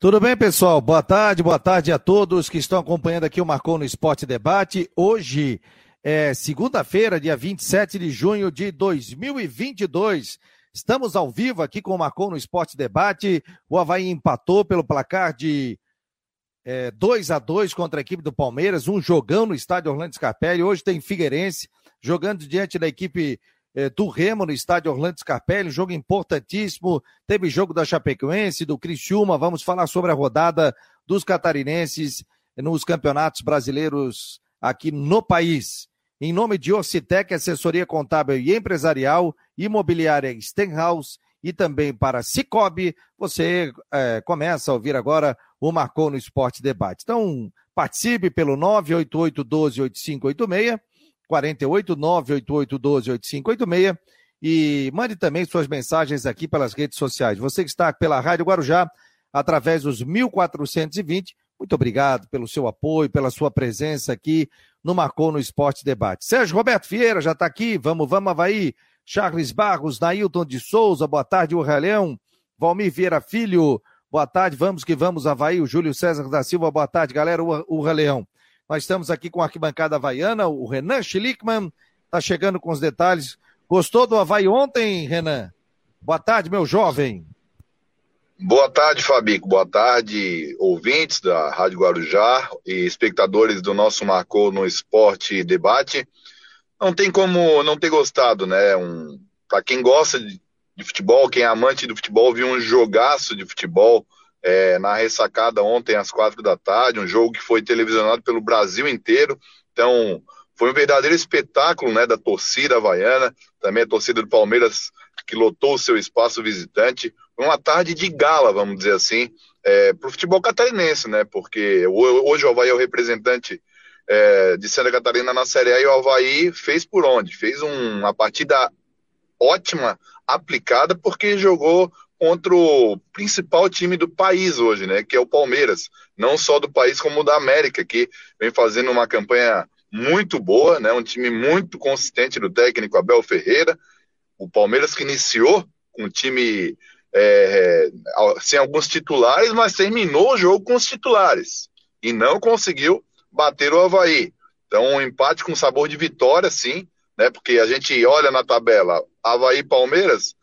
Tudo bem, pessoal? Boa tarde, boa tarde a todos que estão acompanhando aqui o Marcou no Esporte Debate. Hoje é segunda-feira, dia 27 de junho de 2022. Estamos ao vivo aqui com o Marcou no Esporte Debate. O Havaí empatou pelo placar de é, 2 a 2 contra a equipe do Palmeiras, um jogão no estádio Orlando Scarpelli. Hoje tem Figueirense jogando diante da equipe do Remo no estádio Orlando Scarpelli, jogo importantíssimo. Teve jogo da Chapecoense, do Criciúma. Vamos falar sobre a rodada dos catarinenses nos campeonatos brasileiros aqui no país. Em nome de Ocitec, assessoria contábil e empresarial, imobiliária Stenhouse e também para Cicobi, você é, começa a ouvir agora o Marcou no Esporte Debate. Então, participe pelo 988 12 8586 48 988 12 8586 e mande também suas mensagens aqui pelas redes sociais. Você que está pela Rádio Guarujá, através dos 1420, muito obrigado pelo seu apoio, pela sua presença aqui no Marcou no Esporte Debate. Sérgio Roberto Vieira já está aqui, vamos, vamos, Havaí. Charles Barros, Nailton de Souza, boa tarde, o Relhão. Valmir Vieira Filho, boa tarde, vamos que vamos, Havaí. O Júlio César da Silva, boa tarde, galera, o Leão. Nós estamos aqui com a arquibancada havaiana, o Renan Schlickman está chegando com os detalhes. Gostou do Havaí ontem, Renan? Boa tarde, meu jovem. Boa tarde, Fabico. Boa tarde, ouvintes da Rádio Guarujá e espectadores do nosso Marcou no Esporte Debate. Não tem como não ter gostado, né? Um, Para quem gosta de, de, futebol, quem é amante do futebol, viu um jogaço de futebol é, na ressacada ontem às quatro da tarde, um jogo que foi televisionado pelo Brasil inteiro. Então, foi um verdadeiro espetáculo né, da torcida havaiana, também a torcida do Palmeiras que lotou o seu espaço visitante. Uma tarde de gala, vamos dizer assim, é, para o futebol catarinense, né? Porque hoje o Havaí é o representante é, de Santa Catarina na Série A e o Havaí fez por onde? Fez um, uma partida ótima, aplicada, porque jogou contra o principal time do país hoje, né? Que é o Palmeiras. Não só do país, como da América, que vem fazendo uma campanha muito boa, né? Um time muito consistente do técnico Abel Ferreira. O Palmeiras que iniciou com um time é, sem alguns titulares, mas terminou o jogo com os titulares. E não conseguiu bater o Havaí. Então, um empate com sabor de vitória, sim, né? Porque a gente olha na tabela, Havaí Palmeiras,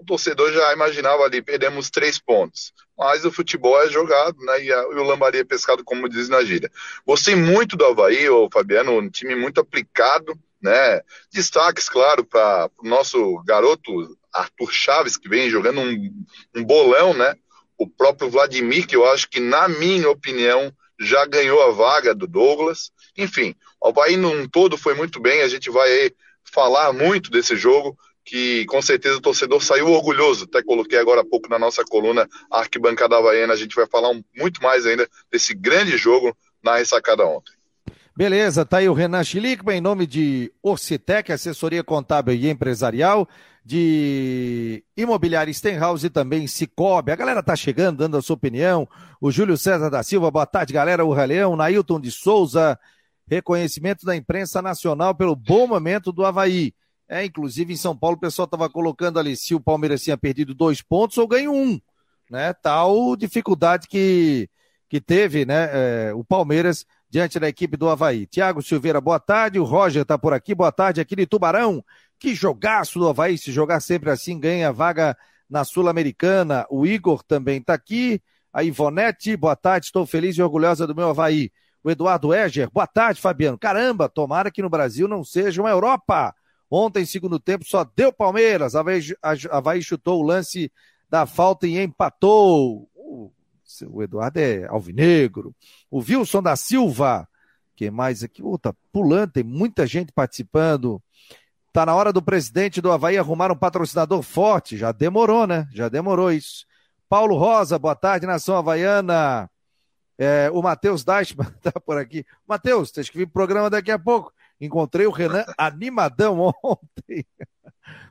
o torcedor já imaginava ali, perdemos três pontos. Mas o futebol é jogado, né? E, a, e o lambari é pescado, como diz na gíria. Gostei muito do Havaí, o Fabiano, um time muito aplicado, né? Destaques, claro, para o nosso garoto Arthur Chaves, que vem jogando um, um bolão, né? O próprio Vladimir, que eu acho que, na minha opinião, já ganhou a vaga do Douglas. Enfim, o Havaí num todo foi muito bem. A gente vai falar muito desse jogo que com certeza o torcedor saiu orgulhoso. Até coloquei agora há pouco na nossa coluna Arquibancada Havaiana. A gente vai falar um, muito mais ainda desse grande jogo na ressacada ontem. Beleza, tá aí o Renan Schlickman, em nome de Orcitec, assessoria contábil e empresarial, de Imobiliária Stenhouse e também Cicobi. A galera tá chegando, dando a sua opinião. O Júlio César da Silva, boa tarde, galera. O Raleão, Nailton de Souza, reconhecimento da imprensa nacional pelo bom momento do Havaí. É, inclusive em São Paulo o pessoal estava colocando ali se o Palmeiras tinha perdido dois pontos ou ganho um, né? Tal dificuldade que, que teve, né? É, o Palmeiras diante da equipe do Havaí. Tiago Silveira, boa tarde. O Roger está por aqui, boa tarde. Aqui de Tubarão, que jogaço do Havaí. Se jogar sempre assim, ganha vaga na Sul-Americana. O Igor também está aqui. A Ivonete, boa tarde. Estou feliz e orgulhosa do meu Havaí. O Eduardo Eger, boa tarde, Fabiano. Caramba, tomara que no Brasil não seja uma Europa. Ontem, segundo tempo, só deu Palmeiras. Havaí, Havaí chutou o lance da falta e empatou. O, Eduardo é alvinegro. O Wilson da Silva, que mais aqui? Oh, tá pulando, tem muita gente participando. Tá na hora do presidente do Havaí arrumar um patrocinador forte. Já demorou, né? Já demorou isso. Paulo Rosa, boa tarde, nação havaiana. É, o Matheus Deichmann tá por aqui. Matheus, tem que vir pro programa daqui a pouco. Encontrei o Renan animadão ontem.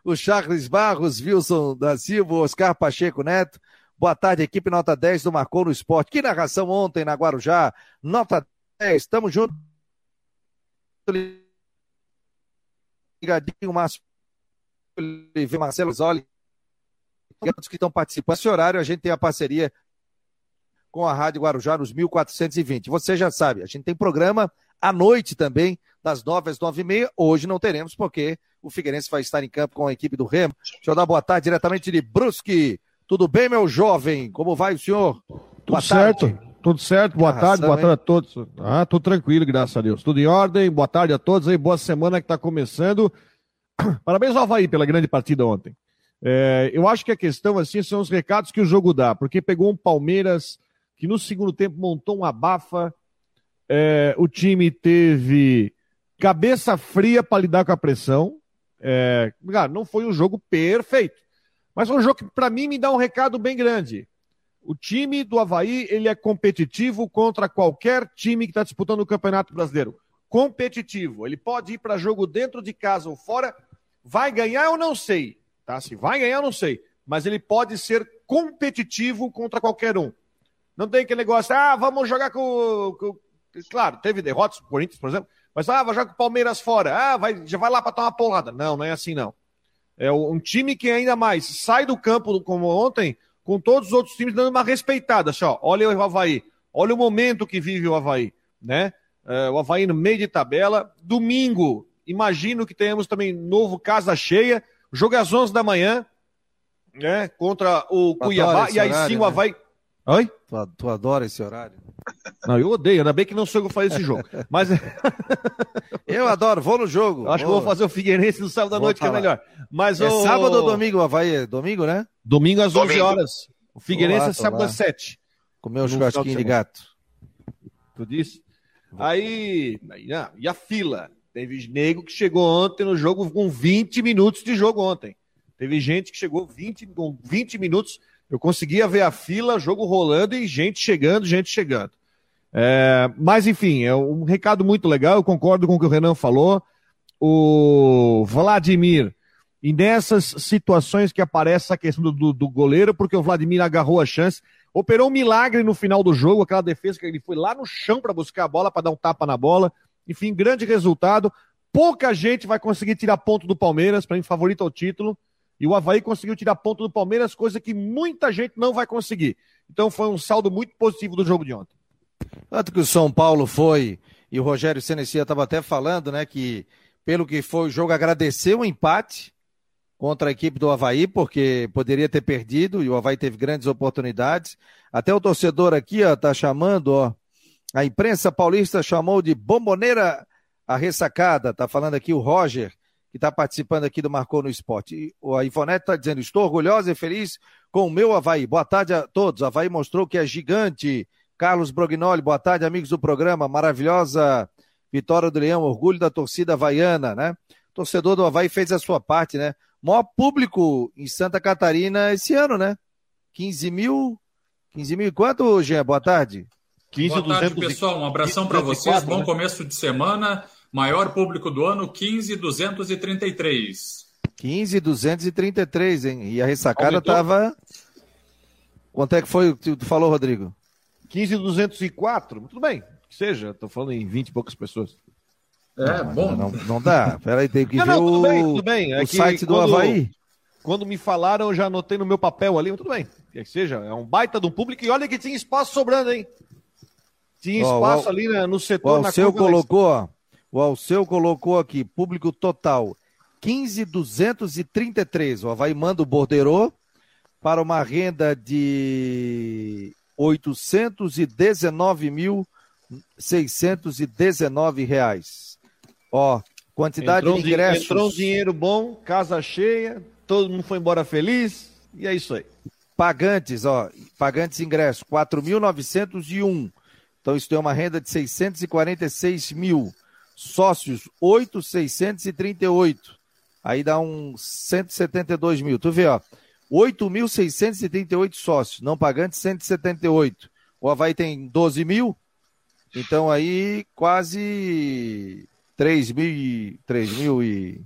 O Charles Barros, Wilson da Silva, Oscar Pacheco Neto. Boa tarde, equipe nota 10 do Marcou no Esporte. Que narração ontem na Guarujá. Nota 10, estamos juntos. Ligadinho, Márcio Marcelo Zoli. Todos que estão participando. Esse horário a gente tem a parceria com a Rádio Guarujá nos 1420. Você já sabe, a gente tem programa à noite também, das 9 às 9 e meia. Hoje não teremos, porque o Figueirense vai estar em campo com a equipe do Remo. Deixa eu dar boa tarde diretamente de Brusque. Tudo bem, meu jovem? Como vai o senhor? Tudo boa certo. Tarde. Tudo certo, boa tarde, boa tarde a todos. Ah, tudo tranquilo, graças a Deus. Tudo em ordem, boa tarde a todos aí, boa semana que está começando. Parabéns ao Havaí pela grande partida ontem. É, eu acho que a questão, assim, são os recados que o jogo dá, porque pegou um Palmeiras que no segundo tempo montou uma bafa, é, o time teve cabeça fria para lidar com a pressão. É, cara, não foi um jogo perfeito, mas foi um jogo que, para mim, me dá um recado bem grande. O time do Havaí ele é competitivo contra qualquer time que está disputando o Campeonato Brasileiro. Competitivo. Ele pode ir para jogo dentro de casa ou fora. Vai ganhar, eu não sei. Tá? Se vai ganhar, eu não sei. Mas ele pode ser competitivo contra qualquer um. Não tem aquele negócio, ah, vamos jogar com. com... Claro, teve derrotas, Corinthians, por exemplo, mas ah, vai jogar com o Palmeiras fora, ah, vai, já vai lá para tomar uma porrada. Não, não é assim, não. É um time que ainda mais sai do campo, como ontem, com todos os outros times dando uma respeitada. Assim, ó, olha o Havaí, olha o momento que vive o Havaí, né? É, o Havaí no meio de tabela. Domingo, imagino que tenhamos também novo Casa Cheia, jogo às 11 da manhã, né? Contra o Cuiabá, e aí horário, sim o né? Havaí. Né? Oi? Tu, tu adora esse horário? Não, eu odeio, ainda bem que não sou eu que fazer esse jogo. Mas. eu adoro, vou no jogo. Acho vou. que vou fazer o Figueirense no sábado à noite, falar. que é melhor. Mas é o... sábado ou domingo, Havaí? Domingo, né? Domingo às domingo. 11 horas. O Figueirense lá, é sábado às 7. Comeu um churrasquinho de gato. Tu disse? Aí, e a fila? Teve nego que chegou ontem no jogo com 20 minutos de jogo ontem. Teve gente que chegou 20, com 20 minutos. Eu conseguia ver a fila, jogo rolando e gente chegando, gente chegando. É, mas, enfim, é um recado muito legal. Eu concordo com o que o Renan falou. O Vladimir, e nessas situações que aparece a questão do, do, goleiro, porque o Vladimir agarrou a chance, operou um milagre no final do jogo, aquela defesa que ele foi lá no chão para buscar a bola, para dar um tapa na bola. Enfim, grande resultado. Pouca gente vai conseguir tirar ponto do Palmeiras, para mim, favorito ao título. E o Havaí conseguiu tirar ponto do Palmeiras, coisa que muita gente não vai conseguir. Então foi um saldo muito positivo do jogo de ontem. Tanto que o São Paulo foi, e o Rogério Senecia estava até falando, né, que pelo que foi o jogo, agradeceu o empate contra a equipe do Havaí, porque poderia ter perdido, e o Havaí teve grandes oportunidades. Até o torcedor aqui, ó, tá chamando, ó, a imprensa paulista chamou de bomboneira a ressacada, tá falando aqui o Roger, que está participando aqui do Marcou no Esporte. E a Ivonete está dizendo, estou orgulhosa e feliz com o meu Havaí. Boa tarde a todos. Havaí mostrou que é gigante, Carlos Brognoli, boa tarde, amigos do programa. Maravilhosa vitória do Leão, orgulho da torcida havaiana, né? Torcedor do Havaí fez a sua parte, né? Maior público em Santa Catarina esse ano, né? 15 mil. 15 mil e quanto, Jean? Boa tarde. 15, boa tarde, pessoal. Um abração para vocês. Bom né? começo de semana. Maior público do ano, 15,233. 15,233, hein? E a ressacada Aumentou? tava. Quanto é que foi o que tu falou, Rodrigo? 15,204, tudo bem, que seja, estou falando em 20 e poucas pessoas. É, não, bom. Não, não dá, peraí, tem que não, ver não, tudo o, bem, tudo bem. É o site do quando, Havaí. Quando me falaram, eu já anotei no meu papel ali, tudo bem, que seja, é um baita de um público, e olha que tinha espaço sobrando, hein? Tinha espaço ali né, no setor, o Alceu colocou, ó, o Alceu colocou aqui, público total, 15,233, o Havaí manda o borderô para uma renda de 819.619 reais. Ó, quantidade entrou de ingressos. Entrou um dinheiro bom, casa cheia, todo mundo foi embora feliz, e é isso aí. Pagantes, ó, pagantes ingressos, 4.901. Então isso tem uma renda de 646 mil. Sócios, 8,638. Aí dá uns 172 mil. Tu vê, ó. 8.638 sócios, não pagantes 178. O Havaí tem 12 mil, então aí quase 3 mil, 3 mil e...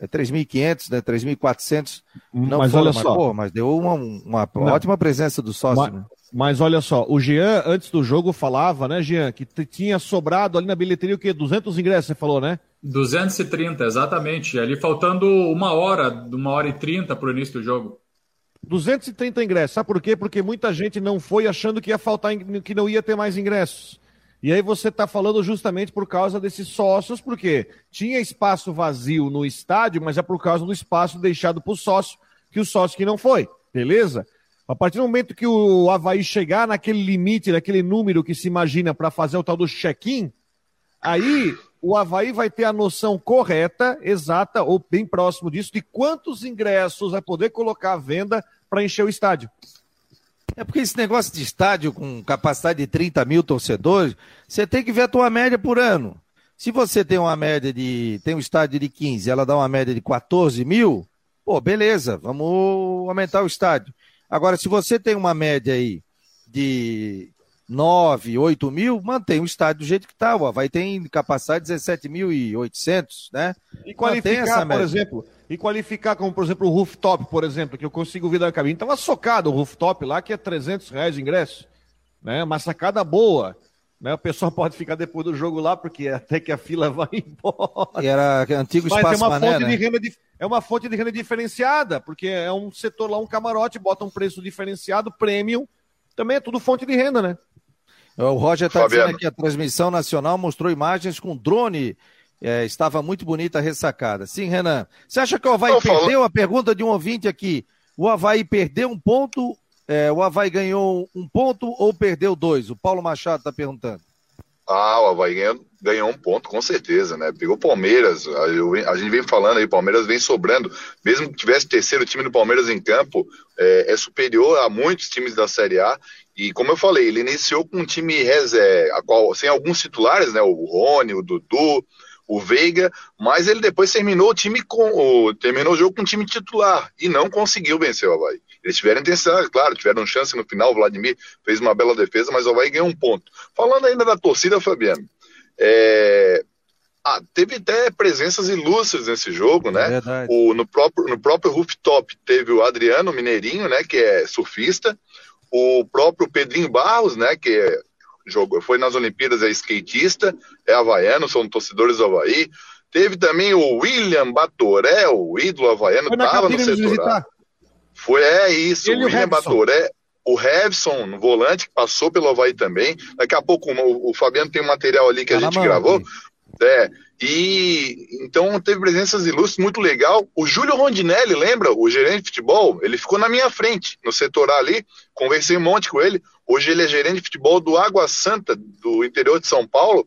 É 3.500, né? 3.400. Não mas foram, olha só. Mas, pô, mas deu uma, uma ótima presença do sócio, mas, né? Mas olha só, o Jean, antes do jogo, falava, né, Jean, que tinha sobrado ali na bilheteria o quê? 200 ingressos, você falou, né? 230, exatamente. Ali faltando uma hora, uma hora e trinta para o início do jogo. 230 ingressos. Sabe por quê? Porque muita gente não foi achando que ia faltar, que não ia ter mais ingressos. E aí você está falando justamente por causa desses sócios, porque tinha espaço vazio no estádio, mas é por causa do espaço deixado para o sócio, que o sócio que não foi. Beleza? A partir do momento que o Havaí chegar naquele limite, naquele número que se imagina para fazer o tal do check-in, aí o Havaí vai ter a noção correta, exata ou bem próximo disso, de quantos ingressos vai poder colocar à venda para encher o estádio. É porque esse negócio de estádio com capacidade de 30 mil torcedores, você tem que ver a tua média por ano. Se você tem uma média de. tem um estádio de 15, ela dá uma média de 14 mil, pô, beleza, vamos aumentar o estádio. Agora, se você tem uma média aí de 9, 8 mil, mantém o estádio do jeito que está. Havaí tem capacidade de 17.800, né? E qualificar, por exemplo, e qualificar como, por exemplo, o rooftop, por exemplo, que eu consigo vir da cabine. Estava socado o rooftop lá, que é 300 reais o ingresso. Né? Uma sacada boa. Né? O pessoal pode ficar depois do jogo lá, porque até que a fila vai embora. E era antigo espaço Mas é uma, mané, fonte né? de renda, é uma fonte de renda diferenciada, porque é um setor lá, um camarote, bota um preço diferenciado, premium, também é tudo fonte de renda, né? O Roger está dizendo que a transmissão nacional mostrou imagens com drone. É, estava muito bonita a ressacada. Sim, Renan. Você acha que o Havaí perdeu? A pergunta de um ouvinte aqui. O Havaí perdeu um ponto, é, o Havaí ganhou um ponto ou perdeu dois? O Paulo Machado está perguntando. Ah, o Havaí ganhou, ganhou, um ponto, com certeza, né? Pegou Palmeiras, a, a gente vem falando aí, Palmeiras vem sobrando. Mesmo que tivesse terceiro time do Palmeiras em campo, é, é superior a muitos times da Série A. E como eu falei, ele iniciou com um time reserva, sem alguns titulares, né? O Rony, o Dudu, o Veiga, mas ele depois terminou o time com o, terminou o jogo com um time titular e não conseguiu vencer o Havaí. Eles tiveram intensidade, claro, tiveram chance no final, o Vladimir fez uma bela defesa, mas o Havaí ganhou um ponto. Falando ainda da torcida, Fabiano, é... ah, teve até presenças ilustres nesse jogo, né? É o, no, próprio, no próprio rooftop teve o Adriano Mineirinho, né, que é surfista, o próprio Pedrinho Barros, né, que é, jogou, foi nas Olimpíadas, é skatista, é havaiano, são torcedores do Havaí. Teve também o William Batoré, o ídolo havaiano, estava no setor. Foi, é isso, Ele o William Batoré, o Revson, no volante, que passou pelo Havaí também. Daqui a pouco o, o Fabiano tem um material ali que tá a gente gravou. É, e então teve presenças ilustres muito legal. O Júlio Rondinelli, lembra? O gerente de futebol, ele ficou na minha frente, no setor ali. Conversei um monte com ele. Hoje ele é gerente de futebol do Água Santa, do interior de São Paulo.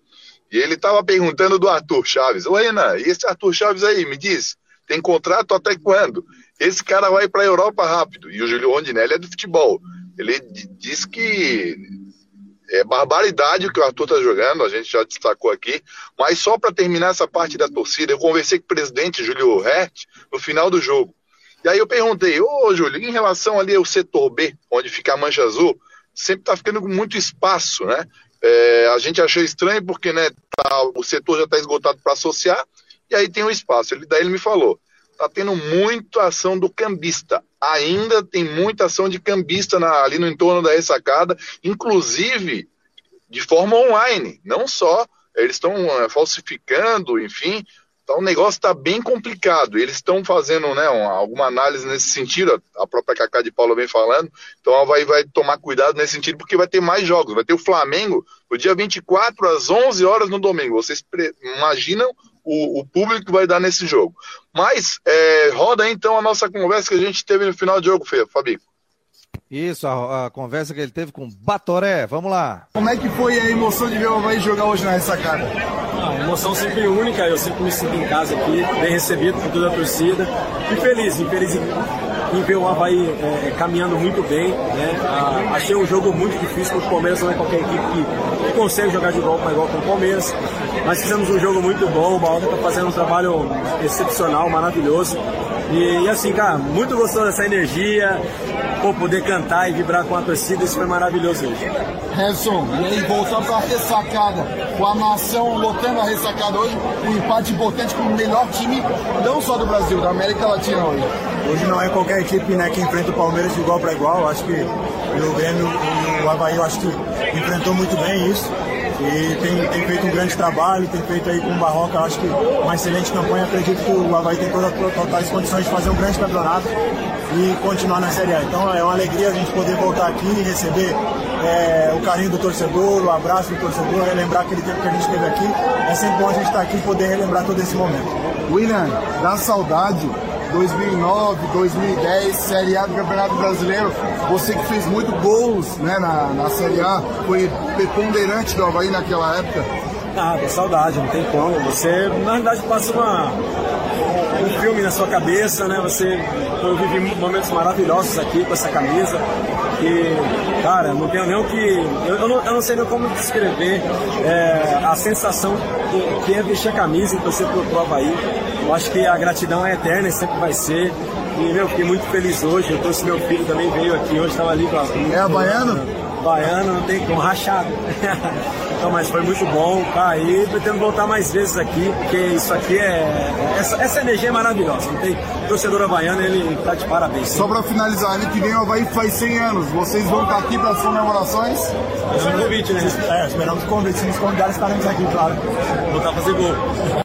E ele estava perguntando do Arthur Chaves. Ô, Renan, e esse Arthur Chaves aí, me diz, tem contrato até quando? Esse cara vai para a Europa rápido. E o Júlio Rondinelli é do futebol. Ele diz que é barbaridade o que o Arthur está jogando, a gente já destacou aqui. Mas só para terminar essa parte da torcida, eu conversei com o presidente Júlio Hert no final do jogo. E aí eu perguntei, ô Júlio, em relação ali ao setor B, onde fica a mancha azul, sempre está ficando muito espaço, né? É, a gente achou estranho porque né, tá, o setor já está esgotado para associar, e aí tem um espaço. Ele, daí ele me falou, tá tendo muita ação do cambista. Ainda tem muita ação de cambista na, ali no entorno da ressacada, inclusive de forma online, não só eles estão é, falsificando, enfim. Então o negócio está bem complicado. Eles estão fazendo né, uma, alguma análise nesse sentido, a própria Cacá de Paula vem falando. Então ela vai, vai tomar cuidado nesse sentido, porque vai ter mais jogos. Vai ter o Flamengo no dia 24 às 11 horas no domingo. Vocês imaginam o, o, público vai dar nesse jogo. Mas é, roda então a nossa conversa que a gente teve no final de jogo, Fabico. Isso, a, a, conversa que ele teve com Batoré. Vamos lá. Como é que foi a emoção de ver o Havaí jogar hoje na ressacada? Ah, emoção sempre única, eu sempre me sinto em casa aqui, bem recebido por toda a torcida e feliz, feliz em ver o Havaí é, caminhando muito bem. Né? Ah, achei um jogo muito difícil, porque o Palmeiras não é qualquer equipe que consegue jogar de igual para igual com o Palmeiras. Mas fizemos um jogo muito bom, o Balda está fazendo um trabalho excepcional, maravilhoso. E, e, assim, cara, muito gostoso dessa energia, pô, poder cantar e vibrar com a torcida, isso foi maravilhoso hoje. Redson, e aí voltar para a ressacada, com a nação lotando a ressacada hoje, um empate importante com o melhor time, não só do Brasil, da América Latina hoje. Hoje não é qualquer equipe né, que enfrenta o Palmeiras de igual para igual, acho que o Grêmio, o Havaí, eu acho que enfrentou muito bem isso e tem, tem feito um grande trabalho, tem feito aí com o Barroca, acho que uma excelente campanha. Acredito que o Havaí tem todas as condições de fazer um grande campeonato e continuar na Série A. Então é uma alegria a gente poder voltar aqui e receber é, o carinho do torcedor, o abraço do torcedor, relembrar aquele tempo que a gente esteve aqui. É sempre bom a gente estar aqui e poder relembrar todo esse momento. William, dá saudade 2009, 2010, Série A do Campeonato Brasileiro. Você que fez muito gols né, na, na Série A, foi preponderante do Havaí naquela época. Ah, saudade, não tem como. Você, na verdade, passa uma, um filme na sua cabeça, né? Você, eu vivi momentos maravilhosos aqui com essa camisa. Que, cara, não tenho nem o que. Eu, eu, não, eu não sei nem como descrever é, a sensação que, que é vestir a camisa e torcer pro, pro Havaí. Eu acho que a gratidão é eterna e sempre vai ser. E, meu, fiquei muito feliz hoje. Eu trouxe meu filho também, veio aqui hoje, estava ali com a. É baiano? Baiano, não tem como, rachado. então, mas foi muito bom, tá? E pretendo voltar mais vezes aqui, porque isso aqui é. Essa, essa energia é maravilhosa. Não tem torcedor havaiano, ele tá de parabéns. Só para finalizar, ano que vem o Havaí faz 100 anos. Vocês vão estar aqui para as comemorações? É o convite, né? É, esperamos o convite. Se nos convidarem, estaremos aqui, claro. Voltar a fazer gol.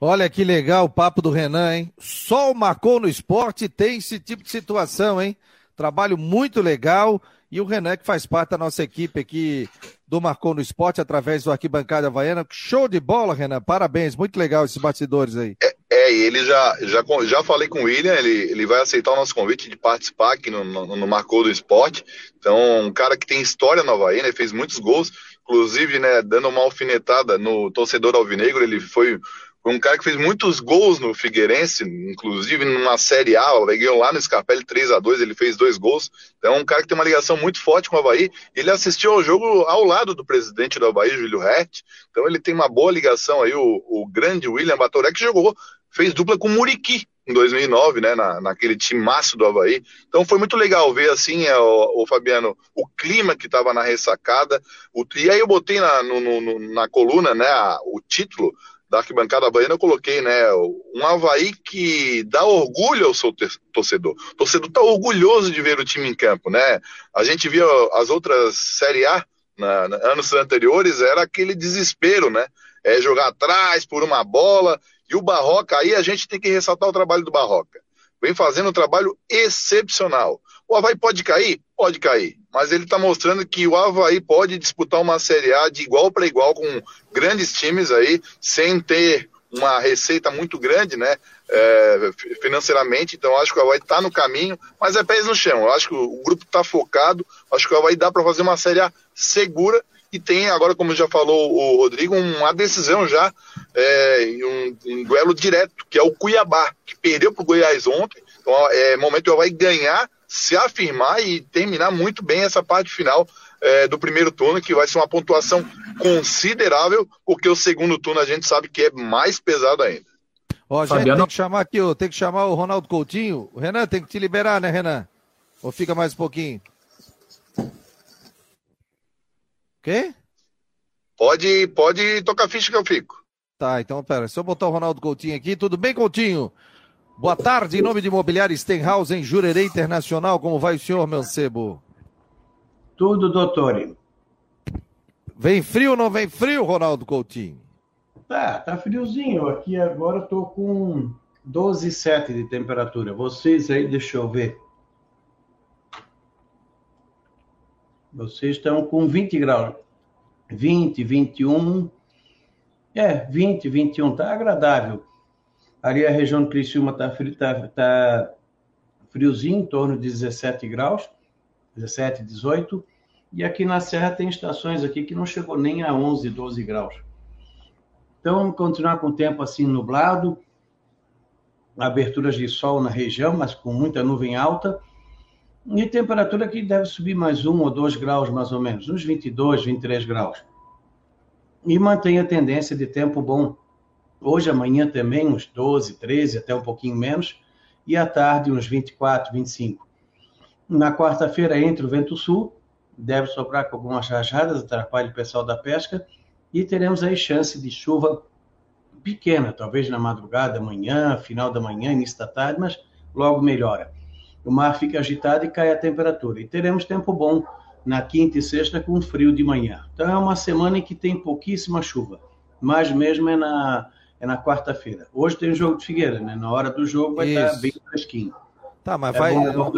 Olha que legal o papo do Renan, hein? Só o Marcou no esporte tem esse tipo de situação, hein? Trabalho muito legal. E o Renan, que faz parte da nossa equipe aqui do Marcou no Esporte, através do Arquibancada Havaiana. Show de bola, Renan. Parabéns. Muito legal esses bastidores aí. É, é e ele já, já, já falei com o William, ele, ele vai aceitar o nosso convite de participar aqui no, no, no Marcou do Esporte. Então, um cara que tem história no Havaí, né? Fez muitos gols. Inclusive, né, dando uma alfinetada no torcedor alvinegro, ele foi foi um cara que fez muitos gols no Figueirense, inclusive numa Série A, o ganhou lá no Scarpelli 3 a 2 ele fez dois gols. Então é um cara que tem uma ligação muito forte com o Havaí. Ele assistiu ao jogo ao lado do presidente do Havaí, Júlio Hert. Então ele tem uma boa ligação aí, o, o grande William Batoré, que jogou, fez dupla com o Muriqui em 2009, né, na, naquele time maço do Havaí. Então foi muito legal ver assim, é, o, o Fabiano, o clima que estava na ressacada. O, e aí eu botei na, no, no, na coluna, né, a, o título da arquibancada baiana, eu coloquei, né, um Havaí que dá orgulho ao seu torcedor. O torcedor está orgulhoso de ver o time em campo, né? A gente via as outras Série A, na, na, anos anteriores, era aquele desespero, né? É jogar atrás por uma bola, e o Barroca, aí a gente tem que ressaltar o trabalho do Barroca. Vem fazendo um trabalho excepcional. O Havaí pode cair? Pode cair. Mas ele está mostrando que o Havaí pode disputar uma Série A de igual para igual com grandes times aí, sem ter uma receita muito grande, né? É, financeiramente, então acho que o Havaí está no caminho, mas é pés no chão. Eu acho que o, grupo está focado, acho que o Havaí dá para fazer uma Série A segura e tem agora, como já falou o Rodrigo, uma decisão já, é, um, um duelo direto, que é o Cuiabá, que perdeu para o Goiás ontem, então é momento do Havaí ganhar se afirmar e terminar muito bem essa parte final é, do primeiro turno, que vai ser uma pontuação considerável, porque o segundo turno a gente sabe que é mais pesado ainda. Ó, gente, Fabiano... tem que chamar aqui, ó, tem que chamar o Ronaldo Coutinho. O Renan, tem que te liberar, né, Renan? Ou fica mais um pouquinho? Quê? Pode, pode tocar ficha que eu fico. Tá, então pera, se eu botar o Ronaldo Coutinho aqui, tudo bem, Coutinho? Boa tarde, em nome de Imobiliário Stenhouse, em Jurerê Internacional. Como vai o senhor, Mancebo? Tudo, doutor. Vem frio ou não vem frio, Ronaldo Coutinho? Tá, tá friozinho. Aqui agora tô com 12,7 de temperatura. Vocês aí, deixa eu ver. Vocês estão com 20 graus. 20, 21. É, 20, 21. Tá agradável. Ali a região de Criciúma está frio, tá, tá friozinho, em torno de 17 graus, 17, 18. E aqui na Serra tem estações aqui que não chegou nem a 11, 12 graus. Então, vamos continuar com o tempo assim nublado, aberturas de sol na região, mas com muita nuvem alta. E temperatura que deve subir mais um ou dois graus, mais ou menos, uns 22, 23 graus. E mantém a tendência de tempo bom Hoje, amanhã também, uns 12, 13, até um pouquinho menos. E à tarde, uns 24, 25. Na quarta-feira, entra o vento sul, deve soprar com algumas rajadas, atrapalha o pessoal da pesca. E teremos aí chance de chuva pequena, talvez na madrugada, amanhã, final da manhã, início da tarde, mas logo melhora. O mar fica agitado e cai a temperatura. E teremos tempo bom na quinta e sexta com frio de manhã. Então é uma semana em que tem pouquíssima chuva, mas mesmo é na, é na quarta-feira. Hoje tem o jogo de Figueira, né? Na hora do jogo vai Isso. estar bem fresquinho. Tá, mas é vai. Bom,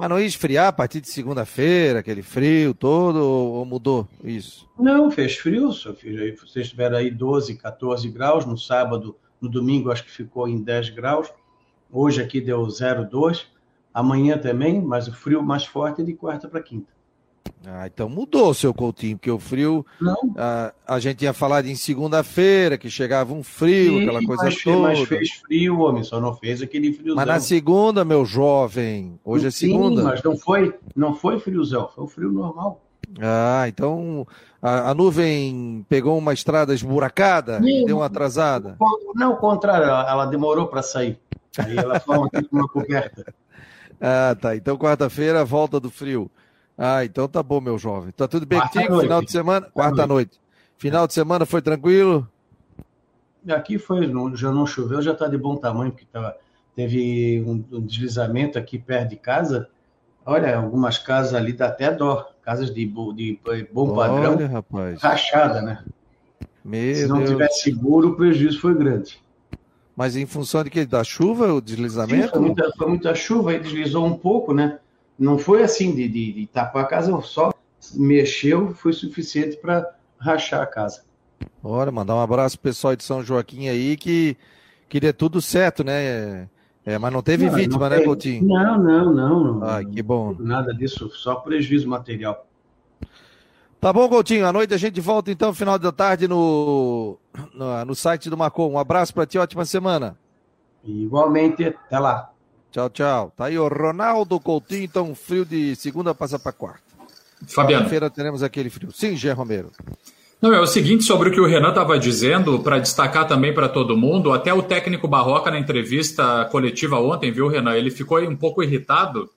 mas não ia esfriar a partir de segunda-feira, aquele frio todo, ou mudou isso? Não, fez frio, seu filho. Vocês estiveram aí 12, 14 graus no sábado, no domingo acho que ficou em 10 graus. Hoje aqui deu 0,2. Amanhã também, mas o frio mais forte é de quarta para quinta. Ah, então mudou, seu Coutinho, porque o frio. A, a gente tinha falado em segunda-feira, que chegava um frio, Sim, aquela coisa mas, toda. Mas fez frio, homem, só não fez aquele friozão. Mas na segunda, meu jovem, hoje é segunda. Sim, mas não foi, não foi friozão, foi o frio normal. Ah, então a, a nuvem pegou uma estrada esburacada Sim, e deu uma atrasada? Não, o contrário, ela demorou para sair. Aí ela com uma coberta. Ah, tá. Então quarta-feira, volta do frio. Ah, então tá bom, meu jovem. Tá tudo bem contigo? Final de semana? Quarta noite. Final de semana foi tranquilo? Aqui foi, já não choveu, já tá de bom tamanho, porque tava, teve um, um deslizamento aqui perto de casa. Olha, algumas casas ali dá até dó. Casas de, de, de bom padrão. Olha, rapaz. Rachada, né? Meu Se não Deus. tiver seguro, o prejuízo foi grande. Mas em função de que? Da chuva, o deslizamento? Sim, foi, muita, foi muita chuva, aí deslizou um pouco, né? Não foi assim de, de, de tapar a casa, só mexeu, foi suficiente para rachar a casa. Olha, mandar um abraço pro pessoal de São Joaquim aí que, que dê tudo certo, né? É, mas não teve não, vítima, não né, Coutinho? Não, não, não, não. Ai, que bom. Nada disso, só prejuízo material. Tá bom, Coutinho. À noite a gente volta então, final da tarde, no, no, no site do Marcou. Um abraço para ti, ótima semana. Igualmente, até lá. Tchau, tchau. Tá aí o Ronaldo Coutinho, então frio de segunda passa para quarta. Fabiano. feira teremos aquele frio. Sim, Gé Romero. Não, é o seguinte sobre o que o Renan estava dizendo, para destacar também para todo mundo, até o técnico Barroca na entrevista coletiva ontem, viu, Renan? Ele ficou um pouco irritado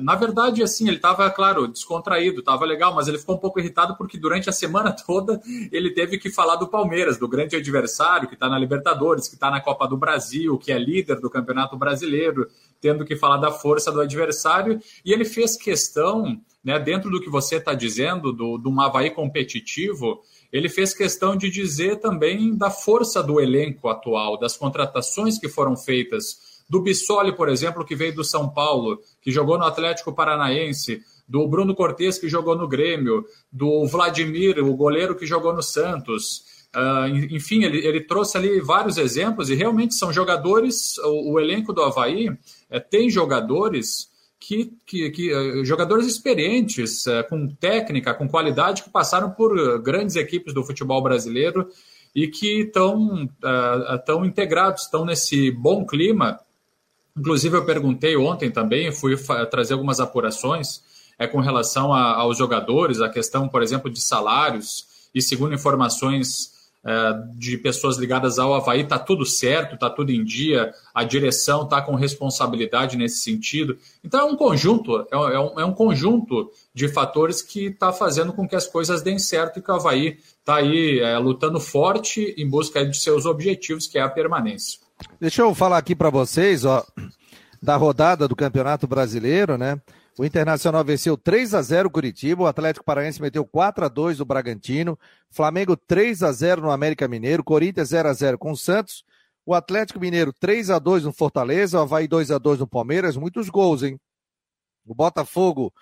na verdade, assim, ele estava, claro, descontraído, estava legal, mas ele ficou um pouco irritado porque durante a semana toda ele teve que falar do Palmeiras, do grande adversário que está na Libertadores, que está na Copa do Brasil, que é líder do Campeonato Brasileiro, tendo que falar da força do adversário. E ele fez questão, né, dentro do que você está dizendo, do, do Havaí competitivo, ele fez questão de dizer também da força do elenco atual, das contratações que foram feitas do Bissoli, por exemplo, que veio do São Paulo, que jogou no Atlético Paranaense, do Bruno Cortes, que jogou no Grêmio, do Vladimir, o goleiro que jogou no Santos. Uh, enfim, ele, ele, trouxe ali vários exemplos e realmente são jogadores, o, o elenco do Havaí é, tem jogadores que, que, que uh, jogadores experientes, uh, com técnica, com qualidade, que passaram por grandes equipes do futebol brasileiro e que estão tão integrados, estão nesse bom clima Inclusive, eu perguntei ontem também, fui trazer algumas apurações é, com relação a, aos jogadores, a questão, por exemplo, de salários, e segundo informações é, de pessoas ligadas ao Havaí, está tudo certo, está tudo em dia, a direção está com responsabilidade nesse sentido. Então, é um conjunto, é, é, um, é um conjunto de fatores que está fazendo com que as coisas deem certo e que o Havaí está aí é, lutando forte em busca de seus objetivos, que é a permanência. Deixa eu falar aqui para vocês, ó, da rodada do Campeonato Brasileiro, né? O Internacional venceu 3 a 0 Curitiba, o Atlético Paranaense meteu 4 a 2 o Bragantino, Flamengo 3 a 0 no América Mineiro, Corinthians 0 a 0 com o Santos, o Atlético Mineiro 3 a 2 no Fortaleza, o Havaí 2 a 2 no Palmeiras, muitos gols, hein? O Botafogo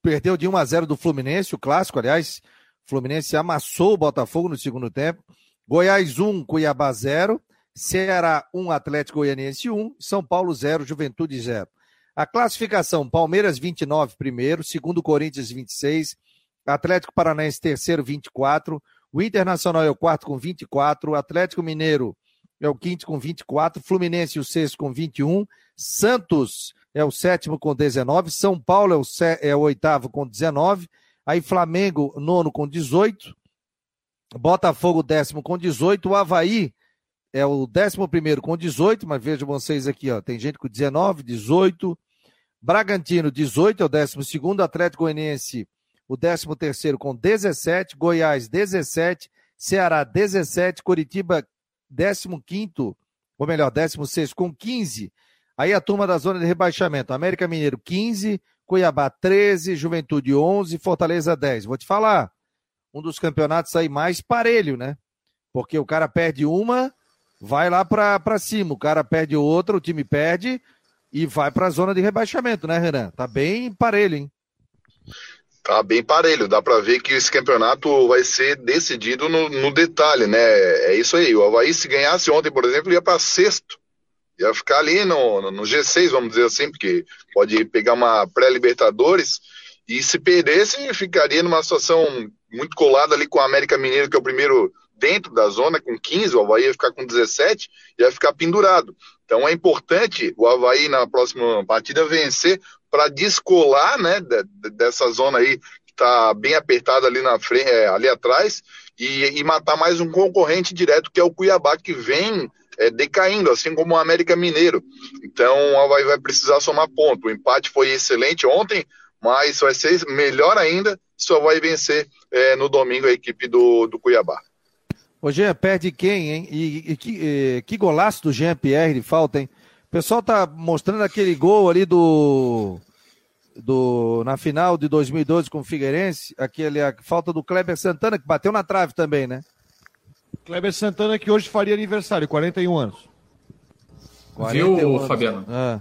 perdeu de 1 a 0 do Fluminense, o clássico, aliás, o Fluminense amassou o Botafogo no segundo tempo. Goiás 1, Cuiabá 0. Ceará 1, Atlético Goianiense 1, São Paulo 0, Juventude 0. A classificação: Palmeiras 29, primeiro, segundo Corinthians 26, Atlético Paranaense terceiro 24, o Internacional é o quarto com 24, o Atlético Mineiro é o quinto com 24, Fluminense o sexto com 21, Santos é o sétimo com 19, São Paulo é o, é o oitavo com 19, aí Flamengo nono com 18, Botafogo décimo com 18, o Havaí é o 11 com 18, mas vejam vocês aqui, ó, tem gente com 19, 18. Bragantino, 18, é o 12. Atlético Goianiense, o 13 com 17. Goiás, 17. Ceará, 17. Curitiba, 15, ou melhor, 16 com 15. Aí a turma da zona de rebaixamento: América Mineiro, 15. Cuiabá 13, Juventude 11, Fortaleza 10. Vou te falar, um dos campeonatos aí mais parelho, né? Porque o cara perde uma, vai lá para cima, o cara perde outra, o time perde e vai para a zona de rebaixamento, né, Renan? Tá bem parelho, hein? Tá bem parelho, dá para ver que esse campeonato vai ser decidido no, no, detalhe, né? É isso aí. O Havaí, se ganhasse ontem, por exemplo, ia para sexto. Ia ficar ali no, no G6, vamos dizer assim, porque pode pegar uma pré-Libertadores. E se perdesse, ficaria numa situação muito colada ali com o América Mineiro, que é o primeiro dentro da zona, com 15, o Havaí ia ficar com 17, ia ficar pendurado. Então é importante o Havaí na próxima partida vencer para descolar né, dessa zona aí que está bem apertada ali na frente, é, ali atrás, e, e, matar mais um concorrente direto que é o Cuiabá, que vem é, decaindo, assim como o América Mineiro. Então o Havaí vai precisar somar ponto. O empate foi excelente ontem, mas vai ser melhor ainda se o Havaí vencer é, no domingo a equipe do, do Cuiabá. Ô Jean, perde quem, hein? E, e que, e, que golaço do Jean Pierre de falta, hein? O pessoal tá mostrando aquele gol ali do. do na final de 2012 com o Figueirense, aquele, a falta do Kleber Santana, que bateu na trave também, né? Kleber Santana que hoje faria aniversário, 41 anos. 41 Viu, anos. Fabiano? Ah.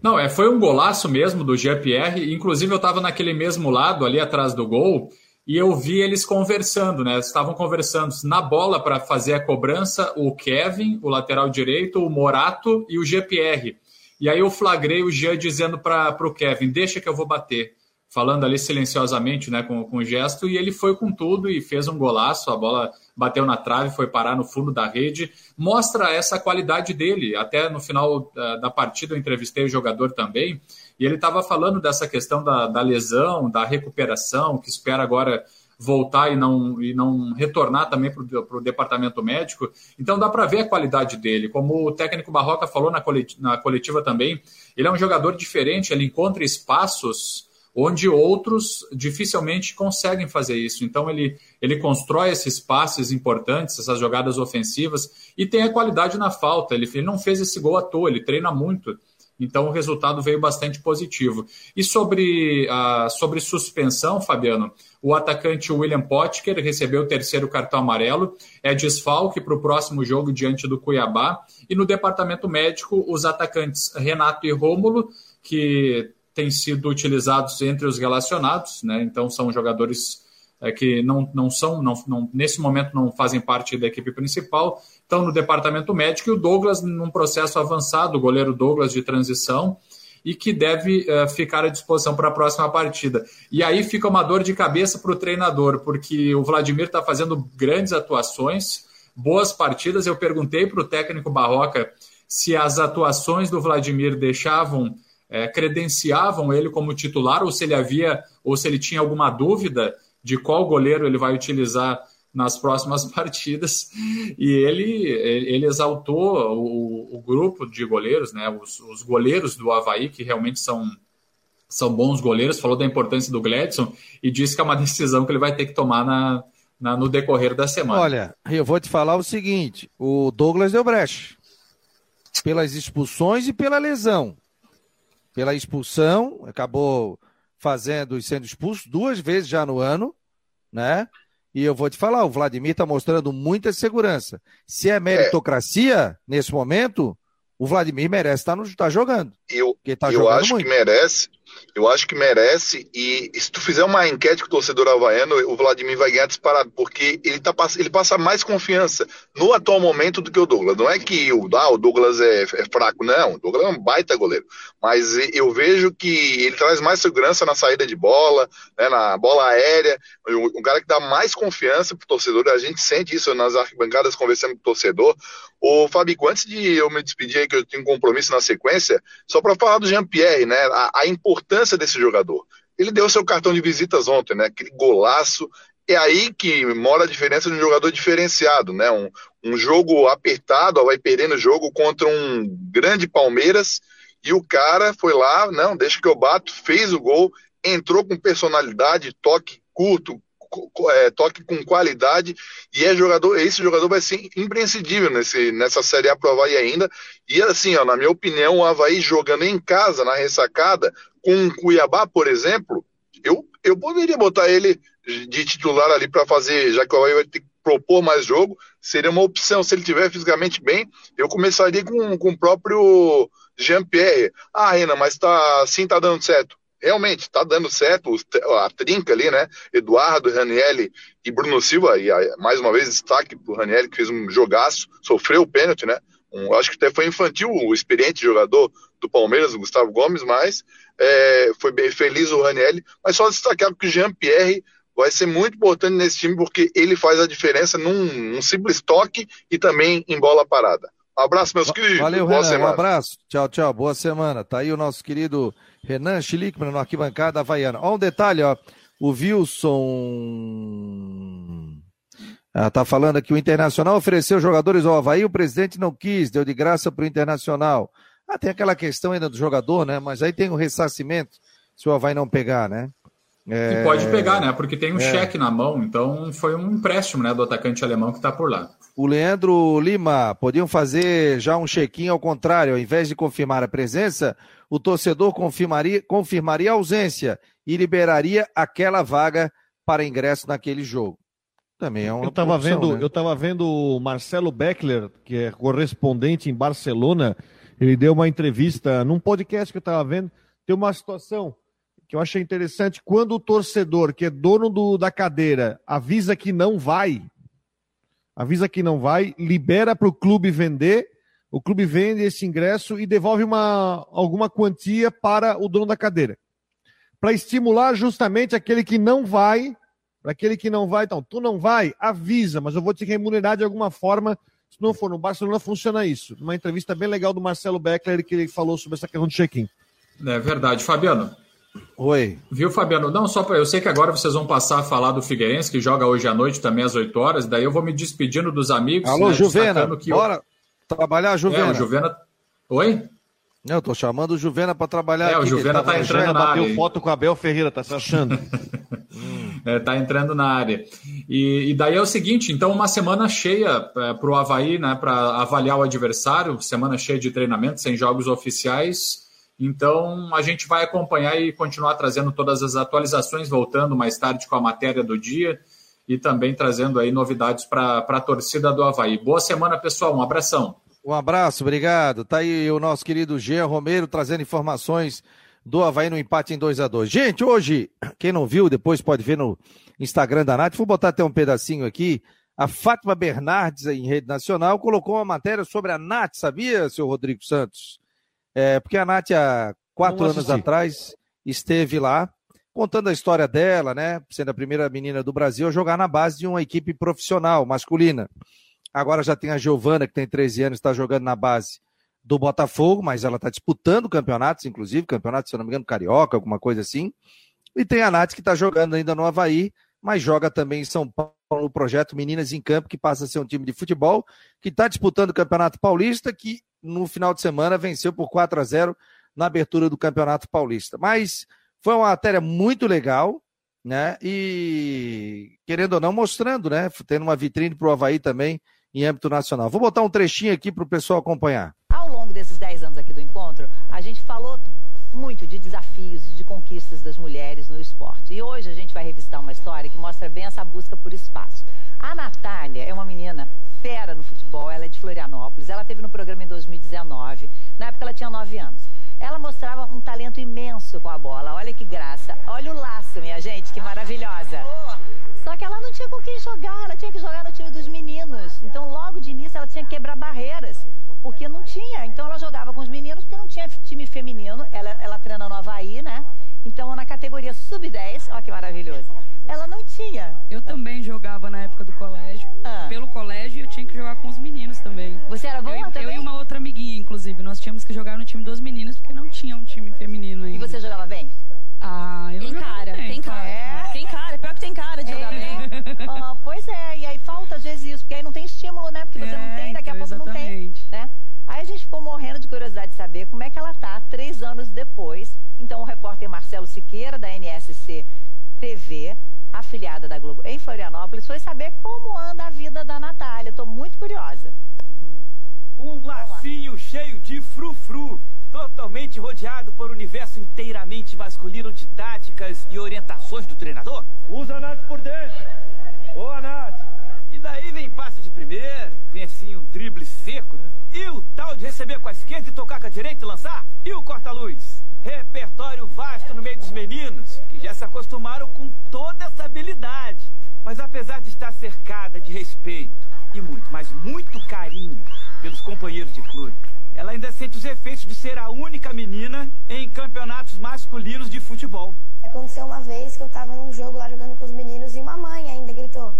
Não, é, foi um golaço mesmo do Jean-Pierre. Inclusive, eu estava naquele mesmo lado, ali atrás do gol, e eu vi eles conversando, né? Estavam conversando na bola para fazer a cobrança o Kevin, o lateral direito, o Morato e o GPR. E aí eu flagrei o Jean dizendo para o Kevin: deixa que eu vou bater. Falando ali silenciosamente, né, com, com gesto, e ele foi com tudo e fez um golaço. A bola bateu na trave, foi parar no fundo da rede. Mostra essa qualidade dele. Até no final da, da partida eu entrevistei o jogador também e ele estava falando dessa questão da, da, lesão, da recuperação, que espera agora voltar e não, e não retornar também para o departamento médico. Então dá para ver a qualidade dele. Como o técnico Barroca falou na coletiva, na coletiva também, ele é um jogador diferente, ele encontra espaços onde outros dificilmente conseguem fazer isso. Então ele, ele constrói esses passes importantes, essas jogadas ofensivas e tem a qualidade na falta. Ele, ele não fez esse gol à toa, ele treina muito. Então o resultado veio bastante positivo. E sobre, a, sobre suspensão, Fabiano, o atacante William Potker recebeu o terceiro cartão amarelo, é desfalque para o próximo jogo diante do Cuiabá. E no departamento médico, os atacantes Renato e Rômulo, que têm sido utilizados entre os relacionados, né? então são jogadores que não, não são, não, não, nesse momento não fazem parte da equipe principal, estão no departamento médico e o Douglas num processo avançado, o goleiro Douglas de transição, e que deve uh, ficar à disposição para a próxima partida. E aí fica uma dor de cabeça para o treinador, porque o Vladimir está fazendo grandes atuações, boas partidas. Eu perguntei para o técnico Barroca se as atuações do Vladimir deixavam, é, credenciavam ele como titular, ou se ele havia, ou se ele tinha alguma dúvida de qual goleiro ele vai utilizar nas próximas partidas e ele, ele exaltou o, o grupo de goleiros, né, os, os, goleiros do Havaí, que realmente são, são bons goleiros, falou da importância do Gladson e disse que é uma decisão que ele vai ter que tomar na, na, no decorrer da semana. Olha, eu vou te falar o seguinte, o Douglas deu brecha pelas expulsões e pela lesão. Pela expulsão, acabou fazendo e sendo expulso duas vezes já no ano, né? E eu vou te falar, o Vladimir está mostrando muita segurança. Se é meritocracia, é. nesse momento, o Vladimir merece estar tá, tá jogando. Eu, tá eu acho muito. que merece. Eu acho que merece. E se tu fizer uma enquete com o torcedor havaiano, o Vladimir vai ganhar disparado, porque ele, tá, ele passa mais confiança no atual momento do que o Douglas. Não é que o, ah, o Douglas é, é fraco, não. O Douglas é um baita goleiro. Mas eu vejo que ele traz mais segurança na saída de bola, né, na bola aérea. Um cara que dá mais confiança pro torcedor. A gente sente isso nas arquibancadas conversando com o torcedor. Ô, Fabico, antes de eu me despedir que eu tenho um compromisso na sequência, só para falar do Jean-Pierre, né? A, a importância importância desse jogador. Ele deu seu cartão de visitas ontem, né? Aquele golaço. É aí que mora a diferença de um jogador diferenciado, né? Um, um jogo apertado, vai perdendo o jogo contra um grande Palmeiras e o cara foi lá, não, deixa que eu bato, fez o gol, entrou com personalidade, toque curto, é, toque com qualidade e é jogador, esse jogador vai ser imprescindível nesse, nessa Série A pro Havaí ainda. E assim, ó, na minha opinião, o Havaí jogando em casa, na ressacada, com o Cuiabá, por exemplo, eu, eu poderia botar ele de titular ali para fazer, já que o Havaí vai ter que propor mais jogo, seria uma opção. Se ele tiver fisicamente bem, eu começaria com, com o próprio Jean-Pierre. Ah, Renan, mas tá, assim tá dando certo. Realmente, tá dando certo a trinca ali, né? Eduardo, Ranielli e Bruno Silva, e mais uma vez destaque pro Ranielli, que fez um jogaço, sofreu o pênalti, né? Um, acho que até foi infantil o experiente jogador do Palmeiras, o Gustavo Gomes, mas é, foi bem feliz o Ranielli. Mas só destacar que o Jean-Pierre vai ser muito importante nesse time, porque ele faz a diferença num, num simples toque e também em bola parada. Abraço, meus queridos. Valeu, Boa Renan. Semana. Um abraço. Tchau, tchau. Boa semana. Tá aí o nosso querido Renan Schlickman no arquibancada havaiana. Ó, um detalhe, ó. O Wilson. Ah, tá falando aqui, o Internacional ofereceu jogadores ao Havaí, o presidente não quis, deu de graça pro Internacional. Ah, tem aquela questão ainda do jogador, né? Mas aí tem o ressarcimento, se o Havaí não pegar, né? É... Que pode pegar, né? Porque tem um é... cheque na mão, então foi um empréstimo né, do atacante alemão que está por lá. O Leandro Lima, podiam fazer já um chequinho ao contrário, ao invés de confirmar a presença, o torcedor confirmaria, confirmaria a ausência e liberaria aquela vaga para ingresso naquele jogo. Também é uma eu estava vendo, né? eu estava vendo o Marcelo Beckler, que é correspondente em Barcelona, ele deu uma entrevista num podcast que eu estava vendo, tem uma situação que eu achei interessante. Quando o torcedor, que é dono do, da cadeira, avisa que não vai, avisa que não vai, libera para o clube vender, o clube vende esse ingresso e devolve uma, alguma quantia para o dono da cadeira. Para estimular justamente aquele que não vai, para aquele que não vai, então, tu não vai, avisa, mas eu vou te remunerar de alguma forma. Se não for no Barcelona, funciona isso. Uma entrevista bem legal do Marcelo Beckler, que ele falou sobre essa questão do check-in. É verdade. Fabiano, Oi. Viu, Fabiano? Não, só para eu sei que agora vocês vão passar a falar do Figueirense, que joga hoje à noite também às 8 horas, daí eu vou me despedindo dos amigos. Alô, né, Juvena, bora eu... trabalhar, Juvena. É, o Juvena... Oi? Não, eu tô chamando o Juvena para trabalhar É, aqui, o Juvena tá, tá entrando na área. foto com a Abel Ferreira, tá se achando. é, tá entrando na área. E, e, daí é o seguinte, então uma semana cheia é, para o Havaí, né, para avaliar o adversário, semana cheia de treinamento, sem jogos oficiais, então, a gente vai acompanhar e continuar trazendo todas as atualizações, voltando mais tarde com a matéria do dia e também trazendo aí novidades para a torcida do Havaí. Boa semana, pessoal. Um abração. Um abraço, obrigado. Tá aí o nosso querido Jean Romero trazendo informações do Havaí no empate em 2 a 2 Gente, hoje, quem não viu, depois pode ver no Instagram da Nath. Vou botar até um pedacinho aqui. A Fátima Bernardes, em rede nacional, colocou uma matéria sobre a Nath, sabia, seu Rodrigo Santos? É, porque a Nath, há quatro anos atrás, esteve lá contando a história dela, né? Sendo a primeira menina do Brasil a jogar na base de uma equipe profissional, masculina. Agora já tem a Giovana, que tem 13 anos, está jogando na base do Botafogo, mas ela está disputando campeonatos, inclusive, campeonato, se eu não me engano, carioca, alguma coisa assim. E tem a Nath, que está jogando ainda no Havaí, mas joga também em São Paulo no projeto Meninas em Campo, que passa a ser um time de futebol, que está disputando o Campeonato Paulista, que no final de semana venceu por 4 a 0 na abertura do Campeonato Paulista. Mas foi uma matéria muito legal, né? E querendo ou não, mostrando, né? Tendo uma vitrine para o Havaí também em âmbito nacional. Vou botar um trechinho aqui para o pessoal acompanhar. Ao longo desses 10 anos aqui do encontro, a gente falou muito de desafios, de conquistas das mulheres no esporte. E hoje a gente vai revisitar uma história que mostra bem essa busca por espaço. A Natália é uma menina fera no futebol, ela é de Florianópolis, ela teve no programa em 2019, na época ela tinha 9 anos. Ela mostrava um talento imenso com a bola, olha que graça, olha o laço, minha gente, que maravilhosa. Só que ela não tinha com quem jogar, ela tinha que jogar no time dos meninos. Então, logo de início, ela tinha que quebrar barreiras, porque não tinha. Então, ela jogava com os meninos porque não tinha time feminino. Ela, ela treina no Havaí, né? Então, na categoria sub-10, olha que maravilhoso. Ela não tinha. Eu também jogava na colégio. Ah. Pelo colégio, eu tinha que jogar com os meninos também. Você era boa eu, também? Eu e uma outra amiguinha, inclusive. Nós tínhamos que jogar no time dos meninos, porque não tinha um time feminino ainda. E você jogava bem? Ah, eu Tem cara, bem, tem cara. É. Tem cara, pior que tem cara de é. jogar bem. Oh, pois é, e aí falta às vezes isso, porque aí não tem estímulo, né? Porque você é, não tem, daqui a então, pouco exatamente. não tem. Né? Aí a gente ficou morrendo de curiosidade de saber como é que ela tá três anos depois. Então o repórter Marcelo Siqueira, da NSC TV, afiliada da Globo em Florianópolis, foi saber como anda a vida da Natália. Estou muito curiosa. Um lacinho cheio de frufru, totalmente rodeado por um universo inteiramente masculino de táticas e orientações do treinador. Usa a Nath por dentro. Boa, Nath. E daí vem passe de primeira, vem assim um drible seco, né? E o tal de receber com a esquerda e tocar com a direita e lançar? E o corta-luz? Repertório vasto no meio dos meninos, que já se acostumaram com toda essa habilidade. Mas apesar de estar cercada de respeito e muito, mas muito carinho pelos companheiros de clube, ela ainda sente os efeitos de ser a única menina em campeonatos masculinos de futebol. Aconteceu uma vez que eu tava num jogo lá jogando com os meninos e uma mãe ainda gritou: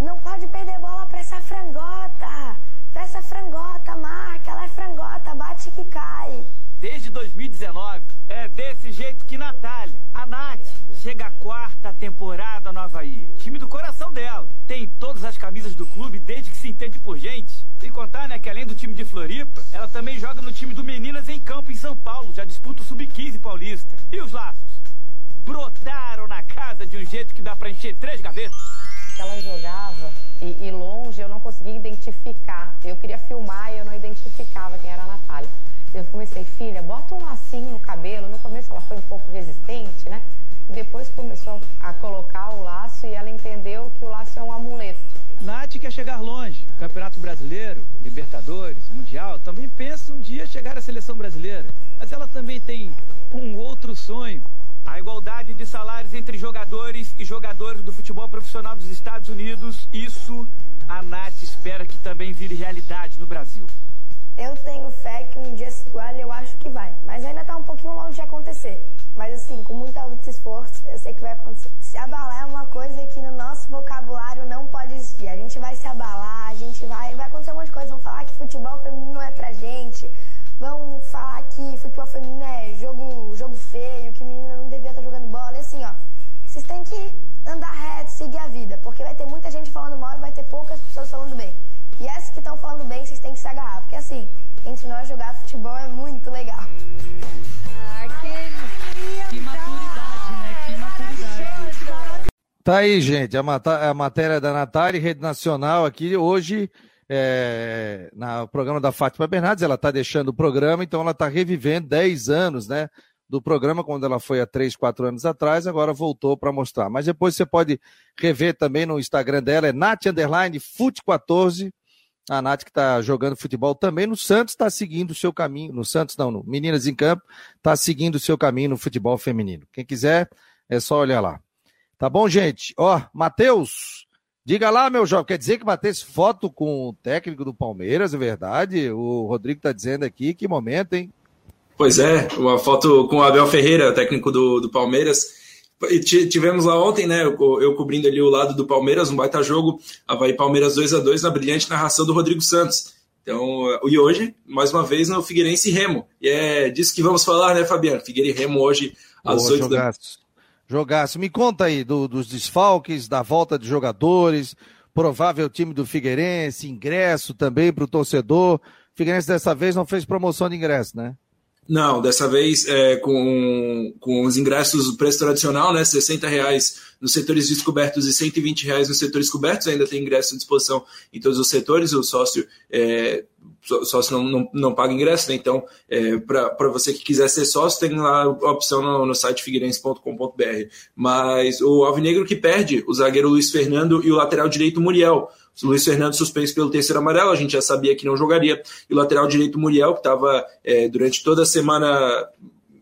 Não pode perder bola pra essa frangota! Pra essa frangota, marca, ela é frangota, bate que cai. Desde 2019, é desse jeito que Natália, a Nath, chega a quarta temporada no Havaí. Time do coração dela. Tem todas as camisas do clube desde que se entende por gente. Sem contar, né, que além do time de Floripa, ela também joga no time do Meninas em Campo, em São Paulo. Já disputa o Sub-15 paulista. E os laços? Brotaram na casa de um jeito que dá pra encher três gavetas. Ela jogava e, e longe eu não conseguia identificar. Eu queria filmar e eu não identificava quem era a Natália. Eu comecei, filha, bota um lacinho no cabelo. No começo ela foi um pouco resistente, né? Depois começou a colocar o laço e ela entendeu que o laço é um amuleto. Nath quer chegar longe. Campeonato Brasileiro, Libertadores, Mundial, também pensa um dia chegar à seleção brasileira. Mas ela também tem um outro sonho. A igualdade de salários entre jogadores e jogadores do futebol profissional dos Estados Unidos, isso a Nath espera que também vire realidade no Brasil. Eu tenho fé que um dia se iguale, eu acho que vai. Mas ainda tá um pouquinho longe de acontecer. Mas assim, com muita luta e esforço, eu sei que vai acontecer. Se abalar é uma coisa que no nosso vocabulário não pode existir. A gente vai se abalar, a gente vai. Vai acontecer um monte de coisa. Vão falar que futebol feminino não é pra gente. Vão falar que futebol feminino é jogo, jogo feio, que menina não devia estar jogando bola. E assim, ó. Vocês têm que andar reto, seguir a vida. Porque vai ter muita gente falando mal e vai ter poucas pessoas falando bem. E essas que estão falando bem, vocês têm que se agarrar. Porque assim, entre nós jogar futebol é muito legal. Ah, que, que maturidade, né? Que maturidade. Tá aí, gente, a, a matéria da Natália, Rede Nacional, aqui hoje, é, no programa da Fátima Bernardes, ela está deixando o programa, então ela está revivendo 10 anos, né? Do programa, quando ela foi há 3, 4 anos atrás, agora voltou para mostrar. Mas depois você pode rever também no Instagram dela, é Nath Underline Fute 14. A Nath que está jogando futebol também no Santos está seguindo o seu caminho. No Santos, não, no Meninas em Campo, está seguindo o seu caminho no futebol feminino. Quem quiser, é só olhar lá. Tá bom, gente? Ó, Matheus, diga lá, meu jovem. Quer dizer que batesse foto com o técnico do Palmeiras, é verdade? O Rodrigo tá dizendo aqui, que momento, hein? Pois é, uma foto com o Abel Ferreira, técnico do, do Palmeiras. Tivemos lá ontem, né? Eu, eu, cobrindo ali o lado do Palmeiras, um baita jogo. Havaí Palmeiras 2 a 2 na brilhante narração do Rodrigo Santos. Então, e hoje, mais uma vez, no Figueirense e Remo. E é disso que vamos falar, né, Fabiano? Figueirense e Remo hoje, às Boa, 8 jogaço. da Jogaço. Me conta aí do, dos desfalques, da volta de jogadores, provável time do Figueirense, ingresso também para o torcedor. Figueirense dessa vez não fez promoção de ingresso, né? Não, dessa vez é, com, com os ingressos do preço tradicional, né? 60 reais nos setores descobertos e 120 reais nos setores cobertos. Ainda tem ingresso à disposição em todos os setores. O sócio, é, sócio não, não, não paga ingresso, né? Então, é, para você que quiser ser sócio, tem lá a opção no, no site figueirense.com.br. Mas o Alvinegro que perde o zagueiro Luiz Fernando e o lateral direito Muriel. O Luiz Fernando suspenso pelo terceiro amarelo, a gente já sabia que não jogaria. E o lateral direito Muriel, que estava é, durante toda a semana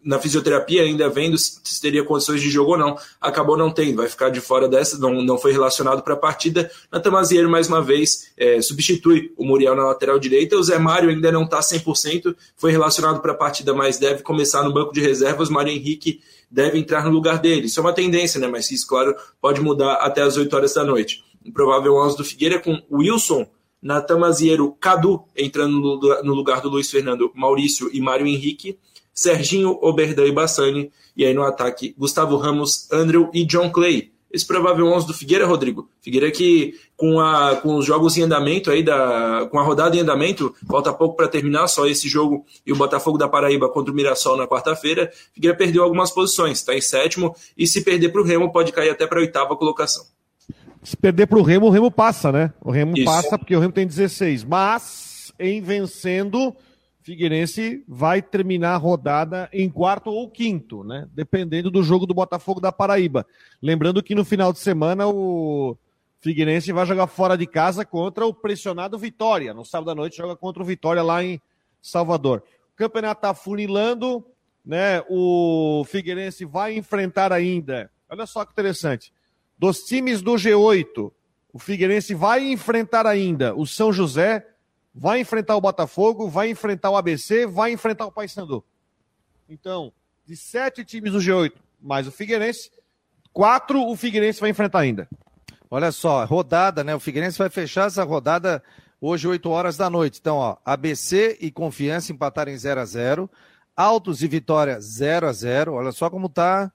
na fisioterapia, ainda vendo se teria condições de jogo ou não. Acabou não tendo, vai ficar de fora dessa, não, não foi relacionado para a partida. Natamazieiro, mais uma vez, é, substitui o Muriel na lateral direita. O Zé Mário ainda não está 100%, foi relacionado para a partida, mas deve começar no banco de reservas. Mário Henrique deve entrar no lugar dele. Isso é uma tendência, né? Mas isso, claro, pode mudar até as 8 horas da noite. Um provável 11 do Figueira com Wilson, Natamazieiro, Cadu entrando no lugar do Luiz Fernando, Maurício e Mário Henrique. Serginho, Oberdan e Bassani. E aí no ataque, Gustavo Ramos, Andrew e John Clay. esse provável 11 do Figueira, Rodrigo. Figueira que com, a, com os jogos em andamento aí, da, com a rodada em andamento, falta pouco para terminar, só esse jogo e o Botafogo da Paraíba contra o Mirassol na quarta-feira. Figueira perdeu algumas posições, está em sétimo, e se perder para o Remo, pode cair até para a oitava colocação. Se perder para o Remo, o Remo passa, né? O Remo Isso. passa porque o Remo tem 16. Mas, em vencendo, Figueirense vai terminar a rodada em quarto ou quinto, né? Dependendo do jogo do Botafogo da Paraíba. Lembrando que no final de semana o Figueirense vai jogar fora de casa contra o pressionado Vitória. No sábado à noite joga contra o Vitória lá em Salvador. O campeonato está funilando, né? O Figueirense vai enfrentar ainda. Olha só que interessante dos times do G8, o Figueirense vai enfrentar ainda o São José, vai enfrentar o Botafogo, vai enfrentar o ABC, vai enfrentar o Paysandu. Então, de sete times do G8, mais o Figueirense, quatro o Figueirense vai enfrentar ainda. Olha só, rodada, né? O Figueirense vai fechar essa rodada hoje, 8 horas da noite. Então, ó, ABC e Confiança empataram em 0 a 0 Altos e Vitória 0 a 0 Olha só como tá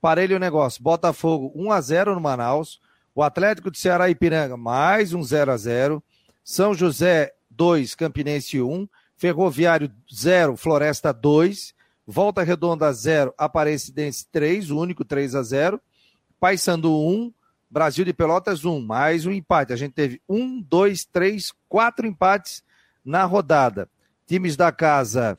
parelho o negócio. Botafogo 1 a 0 no Manaus. O Atlético de Ceará e Piranga mais um 0 a 0. São José 2, Campinense 1. Ferroviário 0, Floresta 2. Volta Redonda 0, Aparecidense 3, o único 3 a 0. Paysandu 1, Brasil de Pelotas 1, mais um empate. A gente teve 1, 2, 3, 4 empates na rodada. Times da casa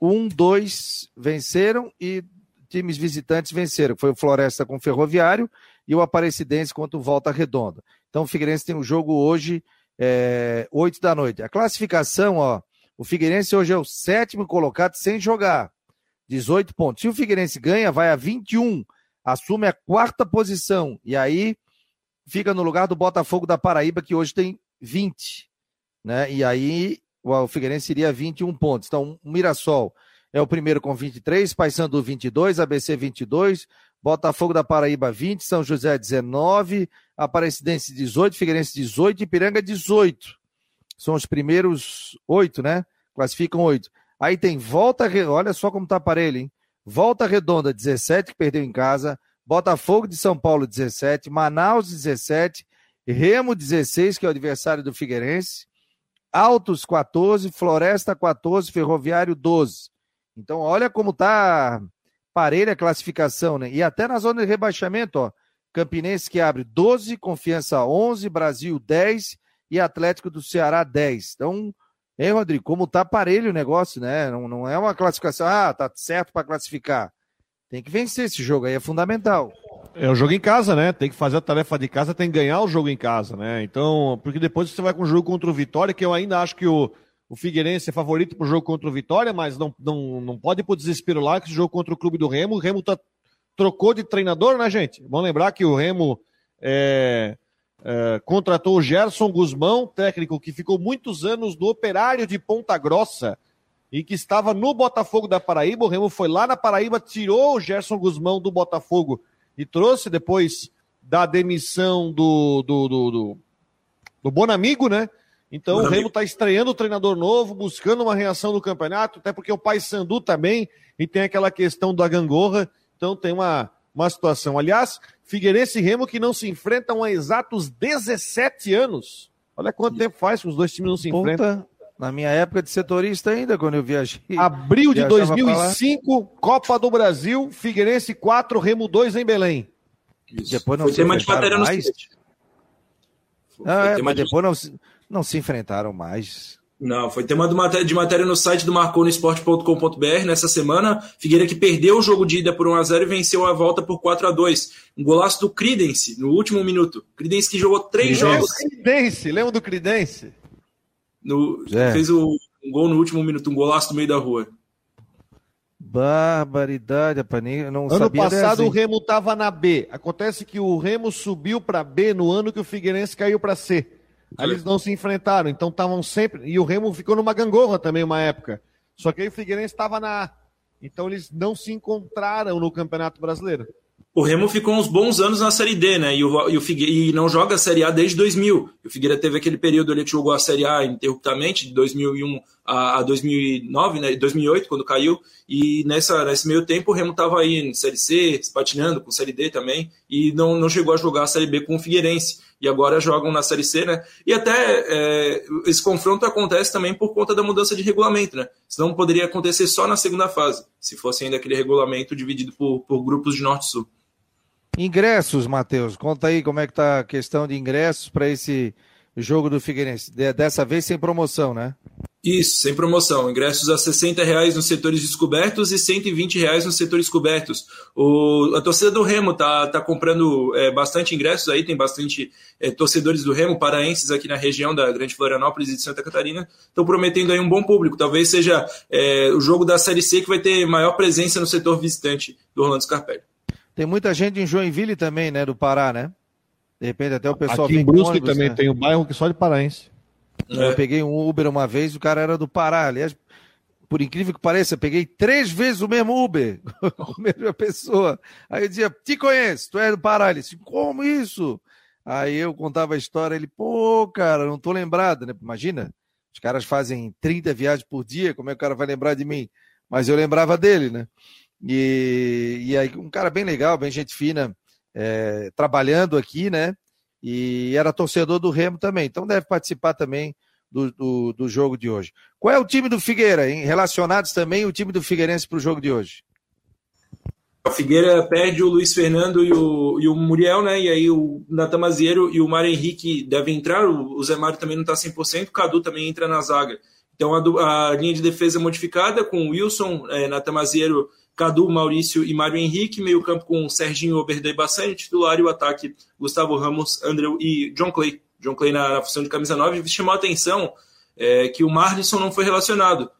1, 2 venceram e times visitantes venceram. Foi o Floresta com o Ferroviário e o Aparecidense contra o Volta Redonda. Então o Figueirense tem um jogo hoje, é, 8 da noite. A classificação, ó, o Figueirense hoje é o sétimo colocado sem jogar. 18 pontos. Se o Figueirense ganha, vai a 21. Assume a quarta posição. E aí fica no lugar do Botafogo da Paraíba, que hoje tem 20. Né? E aí o Figueirense iria 21 pontos. Então, o Mirassol é o primeiro com 23, Paysandu 22, ABC 22, Botafogo da Paraíba 20, São José 19, Aparecidense 18, Figueirense 18 e Ipiranga 18. São os primeiros oito, né? Classificam oito. Aí tem Volta, olha só como tá aparelho, hein? Volta Redonda 17, que perdeu em casa, Botafogo de São Paulo 17, Manaus 17, Remo 16, que é o adversário do Figueirense, Altos 14, Floresta 14, Ferroviário 12. Então, olha como tá parelha classificação, né? E até na zona de rebaixamento, ó. Campinense que abre 12, Confiança 11, Brasil 10 e Atlético do Ceará 10. Então, hein, Rodrigo, como tá parelho o negócio, né? Não, não é uma classificação, ah, tá certo para classificar. Tem que vencer esse jogo aí, é fundamental. É o jogo em casa, né? Tem que fazer a tarefa de casa, tem que ganhar o jogo em casa, né? Então, porque depois você vai com o jogo contra o Vitória, que eu ainda acho que o, o Figueirense é favorito para o jogo contra o Vitória, mas não, não, não pode ir para o desespero lá que esse jogo contra o clube do Remo. O Remo tá, trocou de treinador, né, gente? Vamos lembrar que o Remo é, é, contratou o Gerson Guzmão, técnico que ficou muitos anos no Operário de Ponta Grossa e que estava no Botafogo da Paraíba. O Remo foi lá na Paraíba, tirou o Gerson Guzmão do Botafogo e trouxe depois da demissão do, do, do, do, do Bonamigo, né? Então Meu o Remo está estreando o treinador novo, buscando uma reação do campeonato, até porque o Pai Sandu também, e tem aquela questão da gangorra, então tem uma, uma situação. Aliás, Figueirense e Remo que não se enfrentam há exatos 17 anos. Olha quanto tempo faz que os dois times não se Ponta, enfrentam. Na minha época de setorista ainda, quando eu viajei. Abril de 2005, Copa do Brasil, Figueirense 4, Remo 2 em Belém. Isso. Depois não Foi tema de matéria no site. Ah, é, mas depois não, não se enfrentaram mais. Não, foi tema de matéria, de matéria no site do marconosport.com.br nessa semana. Figueira que perdeu o jogo de ida por 1x0 e venceu a volta por 4x2. Um golaço do Credence no último minuto. Credence que jogou três jogos. Credence, lembra do Credence? No, é. Fez o, um gol no último minuto, um golaço no meio da rua. Barbaridade, rapaz. Não ano passado o Remo estava na B. Acontece que o Remo subiu para B no ano que o Figueirense caiu para C. Aí eles não se enfrentaram, então estavam sempre. E o Remo ficou numa gangorra também uma época. Só que aí o Figueirense estava na. Então eles não se encontraram no Campeonato Brasileiro. o Remo ficou uns bons anos na Série D, né? E, o, e, o Figueira, e não joga a Série A desde 2000. O Figueira teve aquele período ali que jogou a Série A ininterruptamente, de 2001 a, a 2009, né? 2008, quando caiu. E nessa, nesse meio tempo o Remo estava aí em Série C, patinando com Série D também, e não, não chegou a jogar a Série B com o Figueirense. E agora jogam na Série C, né? E até é, esse confronto acontece também por conta da mudança de regulamento, né? Senão poderia acontecer só na segunda fase, se fosse ainda aquele regulamento dividido por, por grupos de Norte e Sul. Ingressos, Matheus, conta aí como é que tá a questão de ingressos para esse jogo do Figueirense. Dessa vez sem promoção, né? Isso, sem promoção. Ingressos a 60 reais nos setores descobertos e 120 reais nos setores cobertos. O, a torcida do Remo tá, tá comprando é, bastante ingressos aí, tem bastante é, torcedores do Remo, paraenses aqui na região da Grande Florianópolis e de Santa Catarina, estão prometendo aí um bom público. Talvez seja é, o jogo da Série C que vai ter maior presença no setor visitante do Orlando Scarpelli. Tem muita gente em Joinville também, né, do Pará, né? De repente até o pessoal Aqui em Brusque ônibus, também né? tem um bairro que só de paraense. É. Eu peguei um Uber uma vez, o cara era do Pará. Aliás, por incrível que pareça, eu peguei três vezes o mesmo Uber, com a mesma pessoa. Aí eu dizia, te conheço, tu é do Pará. Ele disse, como isso? Aí eu contava a história, ele, pô, cara, não tô lembrado, né? Imagina, os caras fazem 30 viagens por dia, como é que o cara vai lembrar de mim? Mas eu lembrava dele, né? E, e aí, um cara bem legal, bem gente fina, é, trabalhando aqui, né? E era torcedor do Remo também, então deve participar também do, do, do jogo de hoje. Qual é o time do Figueira, hein? Relacionados também o time do Figueirense para o jogo de hoje. O Figueira perde o Luiz Fernando e o, e o Muriel, né? E aí o Natamaziero e o Mário Henrique devem entrar. O, Zé Mário também não está 100%. O Cadu também entra na zaga. Então a, a linha de defesa modificada com o Wilson, é, Natamaziero Cadu, Maurício e Mário Henrique, meio campo com Serginho Oberdan e Bassani, titular e o ataque Gustavo Ramos, Andrew e John Clay. John Clay na, na função de camisa 9 chamou a atenção é, que o Marlisson não foi relacionado.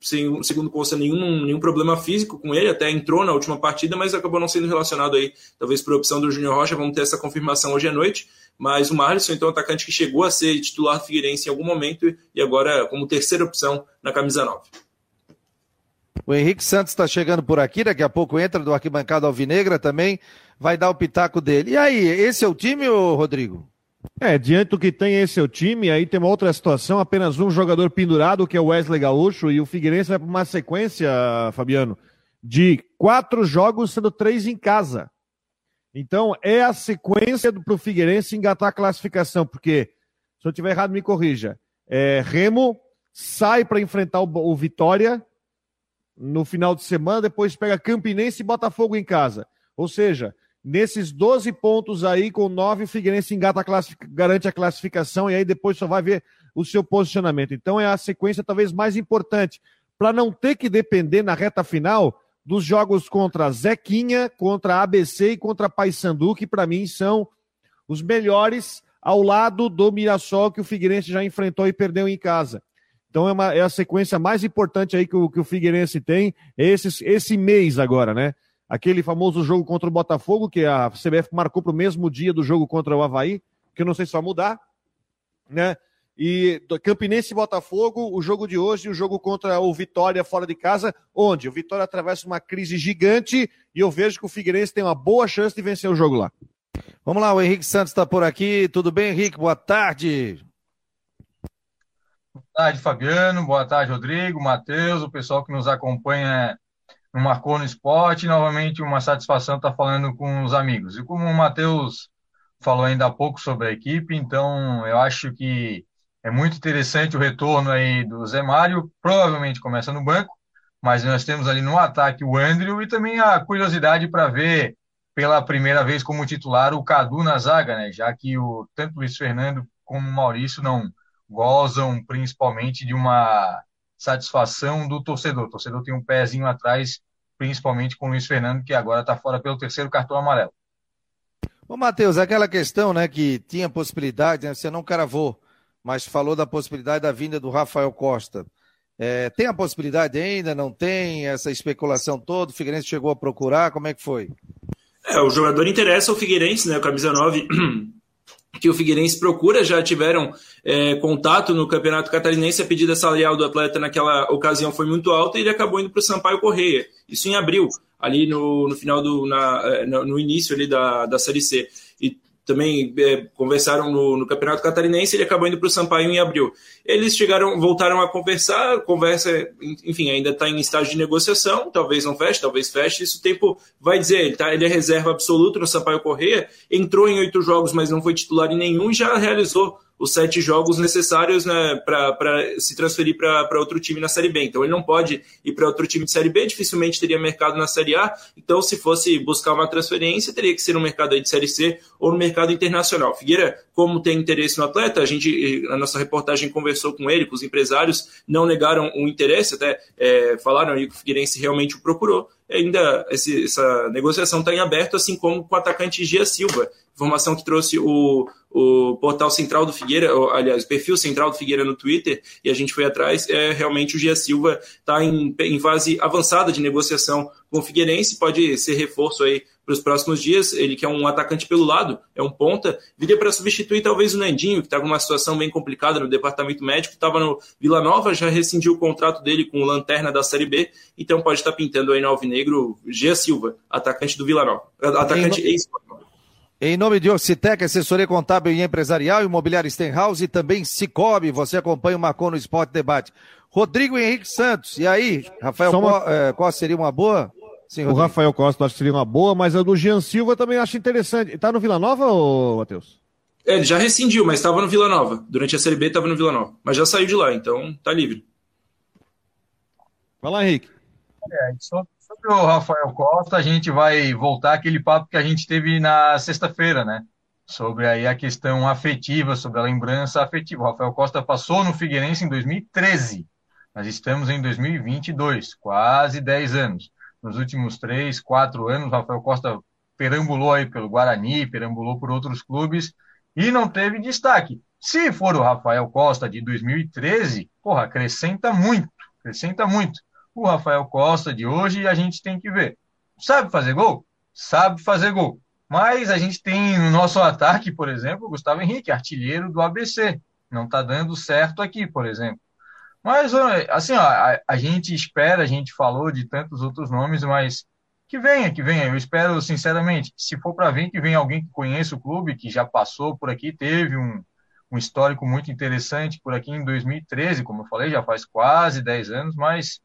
Sem, segundo consta, nenhum, nenhum problema físico com ele, até entrou na última partida, mas acabou não sendo relacionado aí, talvez por opção do Júnior Rocha, vamos ter essa confirmação hoje à noite, mas o Marlisson, então, atacante que chegou a ser titular do Figueirense em algum momento e agora como terceira opção na camisa 9. O Henrique Santos está chegando por aqui, daqui a pouco entra do Arquibancada Alvinegra também, vai dar o pitaco dele. E aí, esse é o time, Rodrigo? É, diante do que tem esse é o time, aí tem uma outra situação, apenas um jogador pendurado, que é o Wesley Gaúcho, e o Figueirense vai para uma sequência, Fabiano, de quatro jogos, sendo três em casa. Então, é a sequência para o Figueirense engatar a classificação, porque, se eu estiver errado, me corrija. É, Remo sai para enfrentar o, o Vitória, no final de semana, depois pega Campinense e Botafogo em casa. Ou seja, nesses 12 pontos aí, com 9, o Figueirense engata a garante a classificação e aí depois só vai ver o seu posicionamento. Então é a sequência talvez mais importante, para não ter que depender na reta final dos jogos contra Zequinha, contra ABC e contra Paysandu, que para mim são os melhores ao lado do Mirassol que o Figueirense já enfrentou e perdeu em casa. Então é, uma, é a sequência mais importante aí que o, que o Figueirense tem esse, esse mês agora, né? Aquele famoso jogo contra o Botafogo, que a CBF marcou para o mesmo dia do jogo contra o Havaí, que eu não sei se vai mudar, né? E Campinense e Botafogo, o jogo de hoje, o jogo contra o Vitória fora de casa, onde o Vitória atravessa uma crise gigante e eu vejo que o Figueirense tem uma boa chance de vencer o jogo lá. Vamos lá, o Henrique Santos está por aqui. Tudo bem, Henrique? Boa tarde. Boa tarde, Fabiano. Boa tarde, Rodrigo, Matheus, o pessoal que nos acompanha no Marcou no Esporte. Novamente, uma satisfação estar falando com os amigos. E como o Matheus falou ainda há pouco sobre a equipe, então eu acho que é muito interessante o retorno aí do Zé Mário, provavelmente começa no banco, mas nós temos ali no ataque o Andrew e também a curiosidade para ver pela primeira vez como titular o Cadu na zaga, né? Já que o tanto o Luiz Fernando como o Maurício não gozam principalmente de uma satisfação do torcedor. O torcedor tem um pezinho atrás, principalmente com o Luiz Fernando, que agora está fora pelo terceiro cartão amarelo. Ô, Matheus, aquela questão, né, que tinha possibilidade, né, você não cravou, mas falou da possibilidade da vinda do Rafael Costa. É, tem a possibilidade ainda? Não tem? Essa especulação toda? O Figueirense chegou a procurar? Como é que foi? É, o jogador interessa ao Figueirense, né? O camisa 9 que o Figueirense procura, já tiveram é, contato no Campeonato Catarinense, a pedida salarial do atleta naquela ocasião foi muito alta e ele acabou indo para o Sampaio Correia, isso em abril, ali no, no final do, na, é, no início ali da, da Série C. E também é, conversaram no, no, Campeonato Catarinense, ele acabou indo para o Sampaio em abril. Eles chegaram, voltaram a conversar, conversa, enfim, ainda está em estágio de negociação, talvez não feche, talvez feche, isso o tempo vai dizer, ele, tá, ele é reserva absoluto no Sampaio Correia, entrou em oito jogos, mas não foi titular em nenhum e já realizou os sete jogos necessários né, para se transferir para outro time na Série B. Então ele não pode ir para outro time de Série B, dificilmente teria mercado na Série A. Então, se fosse buscar uma transferência, teria que ser no mercado de Série C ou no mercado internacional. Figueira, como tem interesse no atleta, a gente, a nossa reportagem conversou com ele, com os empresários, não negaram o interesse, até é, falaram que o Figueirense realmente o procurou ainda esse, essa negociação está em aberto, assim como com o atacante Gia Silva. Informação que trouxe o, o portal central do Figueira, aliás, o perfil central do Figueira no Twitter, e a gente foi atrás, é realmente o Gia Silva está em, em fase avançada de negociação com o Figueirense, pode ser reforço aí para os próximos dias. Ele que é um atacante pelo lado, é um ponta, viria para substituir talvez o Nandinho, que estava numa situação bem complicada no departamento médico, estava no Vila Nova, já rescindiu o contrato dele com o Lanterna da Série B, então pode estar tá pintando aí no Alvinegro Gia Silva, atacante do Vila Nova, atacante ex em nome de Orcitec, assessoria contábil e empresarial, imobiliário Stenhouse e também Cicobi, você acompanha o Marcon no Esporte Debate. Rodrigo Henrique Santos, e aí, Rafael, uma... é, qual, seria uma boa? Sim, o Rafael Costa acho que seria uma boa, mas a do Jean Silva também acho interessante. Tá no Vila Nova, ou Matheus? É, ele já rescindiu, mas estava no Vila Nova. Durante a Série B estava no Vila Nova. Mas já saiu de lá, então tá livre. Vai lá, Henrique. É, só Sobre o Rafael Costa, a gente vai voltar àquele papo que a gente teve na sexta-feira, né? Sobre aí a questão afetiva, sobre a lembrança afetiva. O Rafael Costa passou no Figueirense em 2013. Nós estamos em 2022, quase 10 anos. Nos últimos 3, 4 anos, o Rafael Costa perambulou aí pelo Guarani, perambulou por outros clubes e não teve destaque. Se for o Rafael Costa de 2013, porra, acrescenta muito, acrescenta muito o Rafael Costa de hoje a gente tem que ver. Sabe fazer gol? Sabe fazer gol. Mas a gente tem no nosso ataque, por exemplo, o Gustavo Henrique, artilheiro do ABC. Não está dando certo aqui, por exemplo. Mas, assim, ó, a, a, gente espera, a gente falou de tantos outros nomes, mas que venha, que venha. Eu espero, sinceramente, se for para vir, que venha alguém que conheça o clube, que já passou por aqui, teve um, um histórico muito interessante por aqui em 2013, como eu falei, já faz quase 10 anos, mas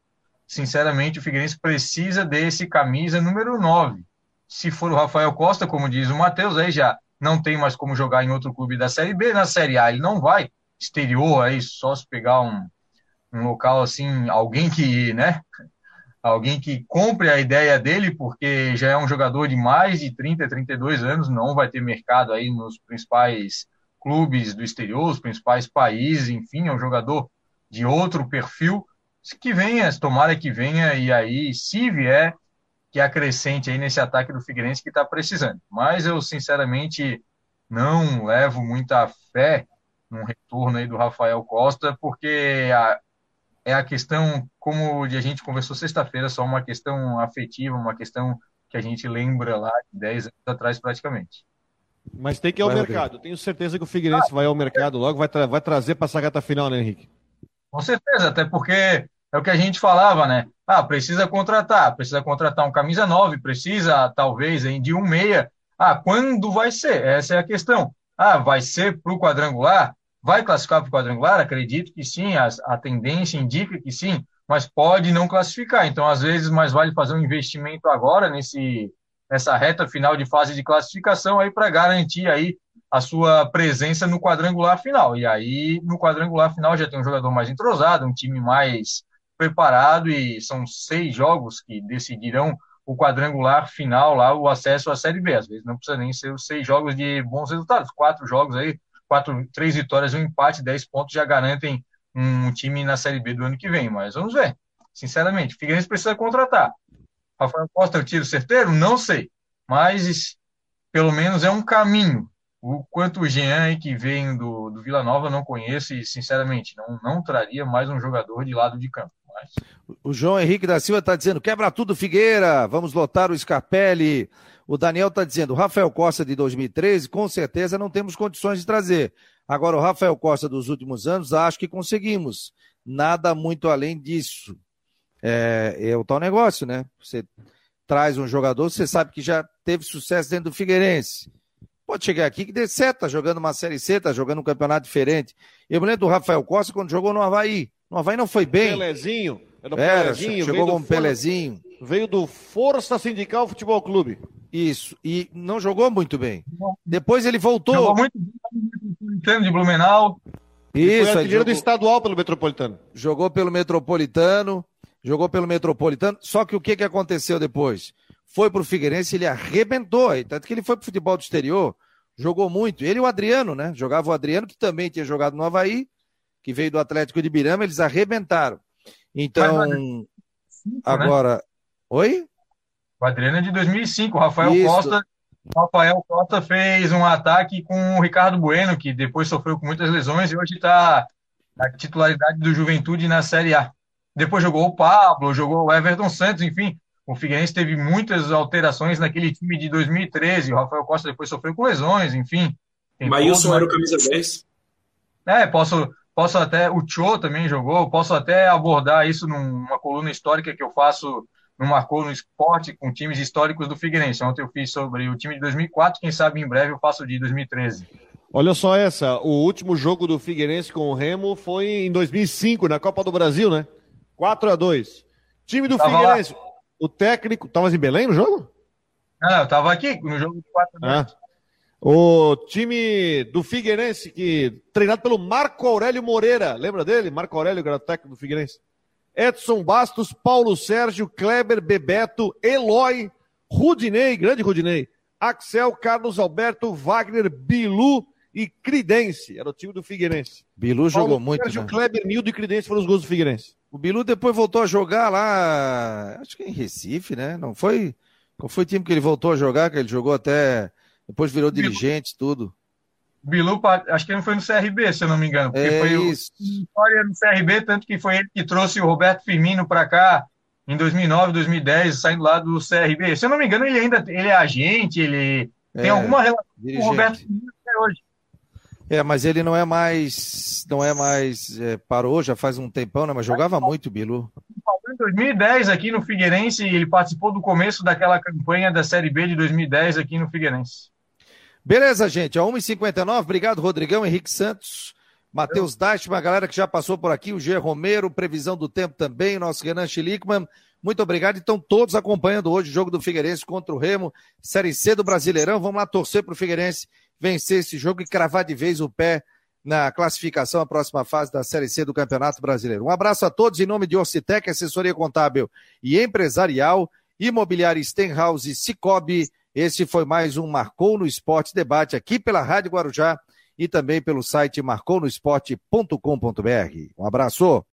sinceramente, o Figueirense precisa desse camisa número 9. Se for o Rafael Costa, como diz o Matheus, aí já não tem mais como jogar em outro clube da Série B. Na Série A ele não vai. Exterior aí, só se pegar um, um local assim, alguém que, né? Alguém que compre a ideia dele, porque já é um jogador de mais de 30, 32 anos, não vai ter mercado aí nos principais clubes do exterior, os principais países, enfim, é um jogador de outro perfil que venha, tomara que venha, e aí, se vier, que acrescente aí nesse ataque do Figueirense que está precisando. Mas eu, sinceramente, não levo muita fé no retorno aí do Rafael Costa, porque a, é a questão, como a gente conversou sexta-feira, só uma questão afetiva, uma questão que a gente lembra lá de 10 anos atrás praticamente. Mas tem que ir ao vai, mercado. Tenho certeza que o Figueirense ah, vai ao mercado logo, vai, tra vai trazer para essa gata final, né, Henrique? Com certeza, até porque é o que a gente falava, né? Ah, precisa contratar, precisa contratar um camisa 9, precisa talvez de um meia. Ah, quando vai ser? Essa é a questão. Ah, vai ser para o quadrangular? Vai classificar para o quadrangular? Acredito que sim, a, a tendência indica que sim, mas pode não classificar. Então, às vezes, mais vale fazer um investimento agora nesse, nessa reta final de fase de classificação aí para garantir aí a sua presença no quadrangular final. E aí, no quadrangular final, já tem um jogador mais entrosado, um time mais preparado e são seis jogos que decidirão o quadrangular final lá, o acesso à Série B. Às vezes não precisa nem ser os seis jogos de bons resultados. Quatro jogos aí, quatro, três vitórias, um empate, dez pontos já garantem um time na Série B do ano que vem. Mas vamos ver. Sinceramente, Figueirense precisa contratar. Rafael Costa, o tiro certeiro? Não sei. Mas pelo menos é um caminho. O quanto o Jean aí que vem do, do Vila Nova não conheço e, sinceramente, não, não traria mais um jogador de lado de campo. O João Henrique da Silva está dizendo: quebra tudo, Figueira, vamos lotar o Scarpelli. O Daniel está dizendo: Rafael Costa de 2013, com certeza não temos condições de trazer. Agora, o Rafael Costa dos últimos anos, acho que conseguimos. Nada muito além disso. É, é o tal negócio, né? Você traz um jogador, você sabe que já teve sucesso dentro do Figueirense. Pode chegar aqui que dê certo, tá jogando uma Série C, tá jogando um campeonato diferente. Eu me lembro do Rafael Costa quando jogou no Havaí. No Havaí não foi bem. Pelezinho. Era, era Pelezinho, chegou como Pelezinho. Veio do Força Sindical Futebol Clube. Isso, e não jogou muito bem. Depois ele voltou. Jogou muito bem de Blumenau. Isso, foi artilheiro do estadual pelo Metropolitano. Jogou pelo Metropolitano, jogou pelo Metropolitano. Só que o que, que aconteceu depois? Foi pro Figueirense, ele arrebentou. Tanto que ele foi pro futebol do exterior, jogou muito. Ele e o Adriano, né? Jogava o Adriano, que também tinha jogado no Havaí, que veio do Atlético de Birama, eles arrebentaram. Então, Mas, agora. Né? Oi? O Adriano é de 2005. O Rafael Isso. Costa. Rafael Costa fez um ataque com o Ricardo Bueno, que depois sofreu com muitas lesões e hoje está na titularidade do Juventude na Série A. Depois jogou o Pablo, jogou o Everton Santos, enfim. O Figueirense teve muitas alterações naquele time de 2013. O Rafael Costa depois sofreu com lesões, enfim. Maílson era o camisa 10. É, posso, posso até. O Cho também jogou. Posso até abordar isso numa coluna histórica que eu faço no Marcou no Esporte com times históricos do Figueirense. Ontem eu fiz sobre o time de 2004. Quem sabe em breve eu faço de 2013. Olha só essa. O último jogo do Figueirense com o Remo foi em 2005, na Copa do Brasil, né? 4 a 2 Time do tava Figueirense. Lá. O técnico. Tava em Belém no jogo? Não, eu tava aqui no jogo de 4 a 2 ah. O time do Figueirense, que treinado pelo Marco Aurélio Moreira, lembra dele? Marco Aurélio, que era técnico do Figueirense. Edson Bastos, Paulo Sérgio, Kleber, Bebeto, Eloy, Rudinei, grande Rudinei, Axel, Carlos Alberto, Wagner, Bilu e Cridense. Era o time do Figueirense. Bilu Paulo jogou muito. Sérgio, né? Kleber, Nildo e Cridense foram os gols do Figueirense. O Bilu depois voltou a jogar lá, acho que em Recife, né? Não foi. Qual foi o time que ele voltou a jogar? Que ele jogou até. Depois virou Bilu. dirigente, tudo. Bilu, acho que ele foi no CRB, se eu não me engano. Porque é foi isso. história no CRB, tanto que foi ele que trouxe o Roberto Firmino para cá em 2009, 2010, saindo lá do CRB. Se eu não me engano, ele ainda ele é agente, ele é, tem alguma relação dirigente. com o Roberto Firmino até hoje. É, mas ele não é mais, não é mais, é, parou já faz um tempão, né? Mas jogava muito, Bilu. Em 2010 aqui no Figueirense, ele participou do começo daquela campanha da Série B de 2010 aqui no Figueirense. Beleza, gente, a 1h59, obrigado Rodrigão, Henrique Santos, Matheus Dastman, a galera que já passou por aqui, o G. Romero, previsão do tempo também, nosso Renan Schlickman, muito obrigado. Então, todos acompanhando hoje o jogo do Figueirense contra o Remo, Série C do Brasileirão. Vamos lá torcer para o Figueirense vencer esse jogo e cravar de vez o pé na classificação à próxima fase da Série C do Campeonato Brasileiro. Um abraço a todos em nome de Orcitec, assessoria contábil e empresarial, imobiliária Stenhouse e Cicobi. Esse foi mais um Marcou no Esporte debate aqui pela Rádio Guarujá e também pelo site marconosport.com.br. Um abraço.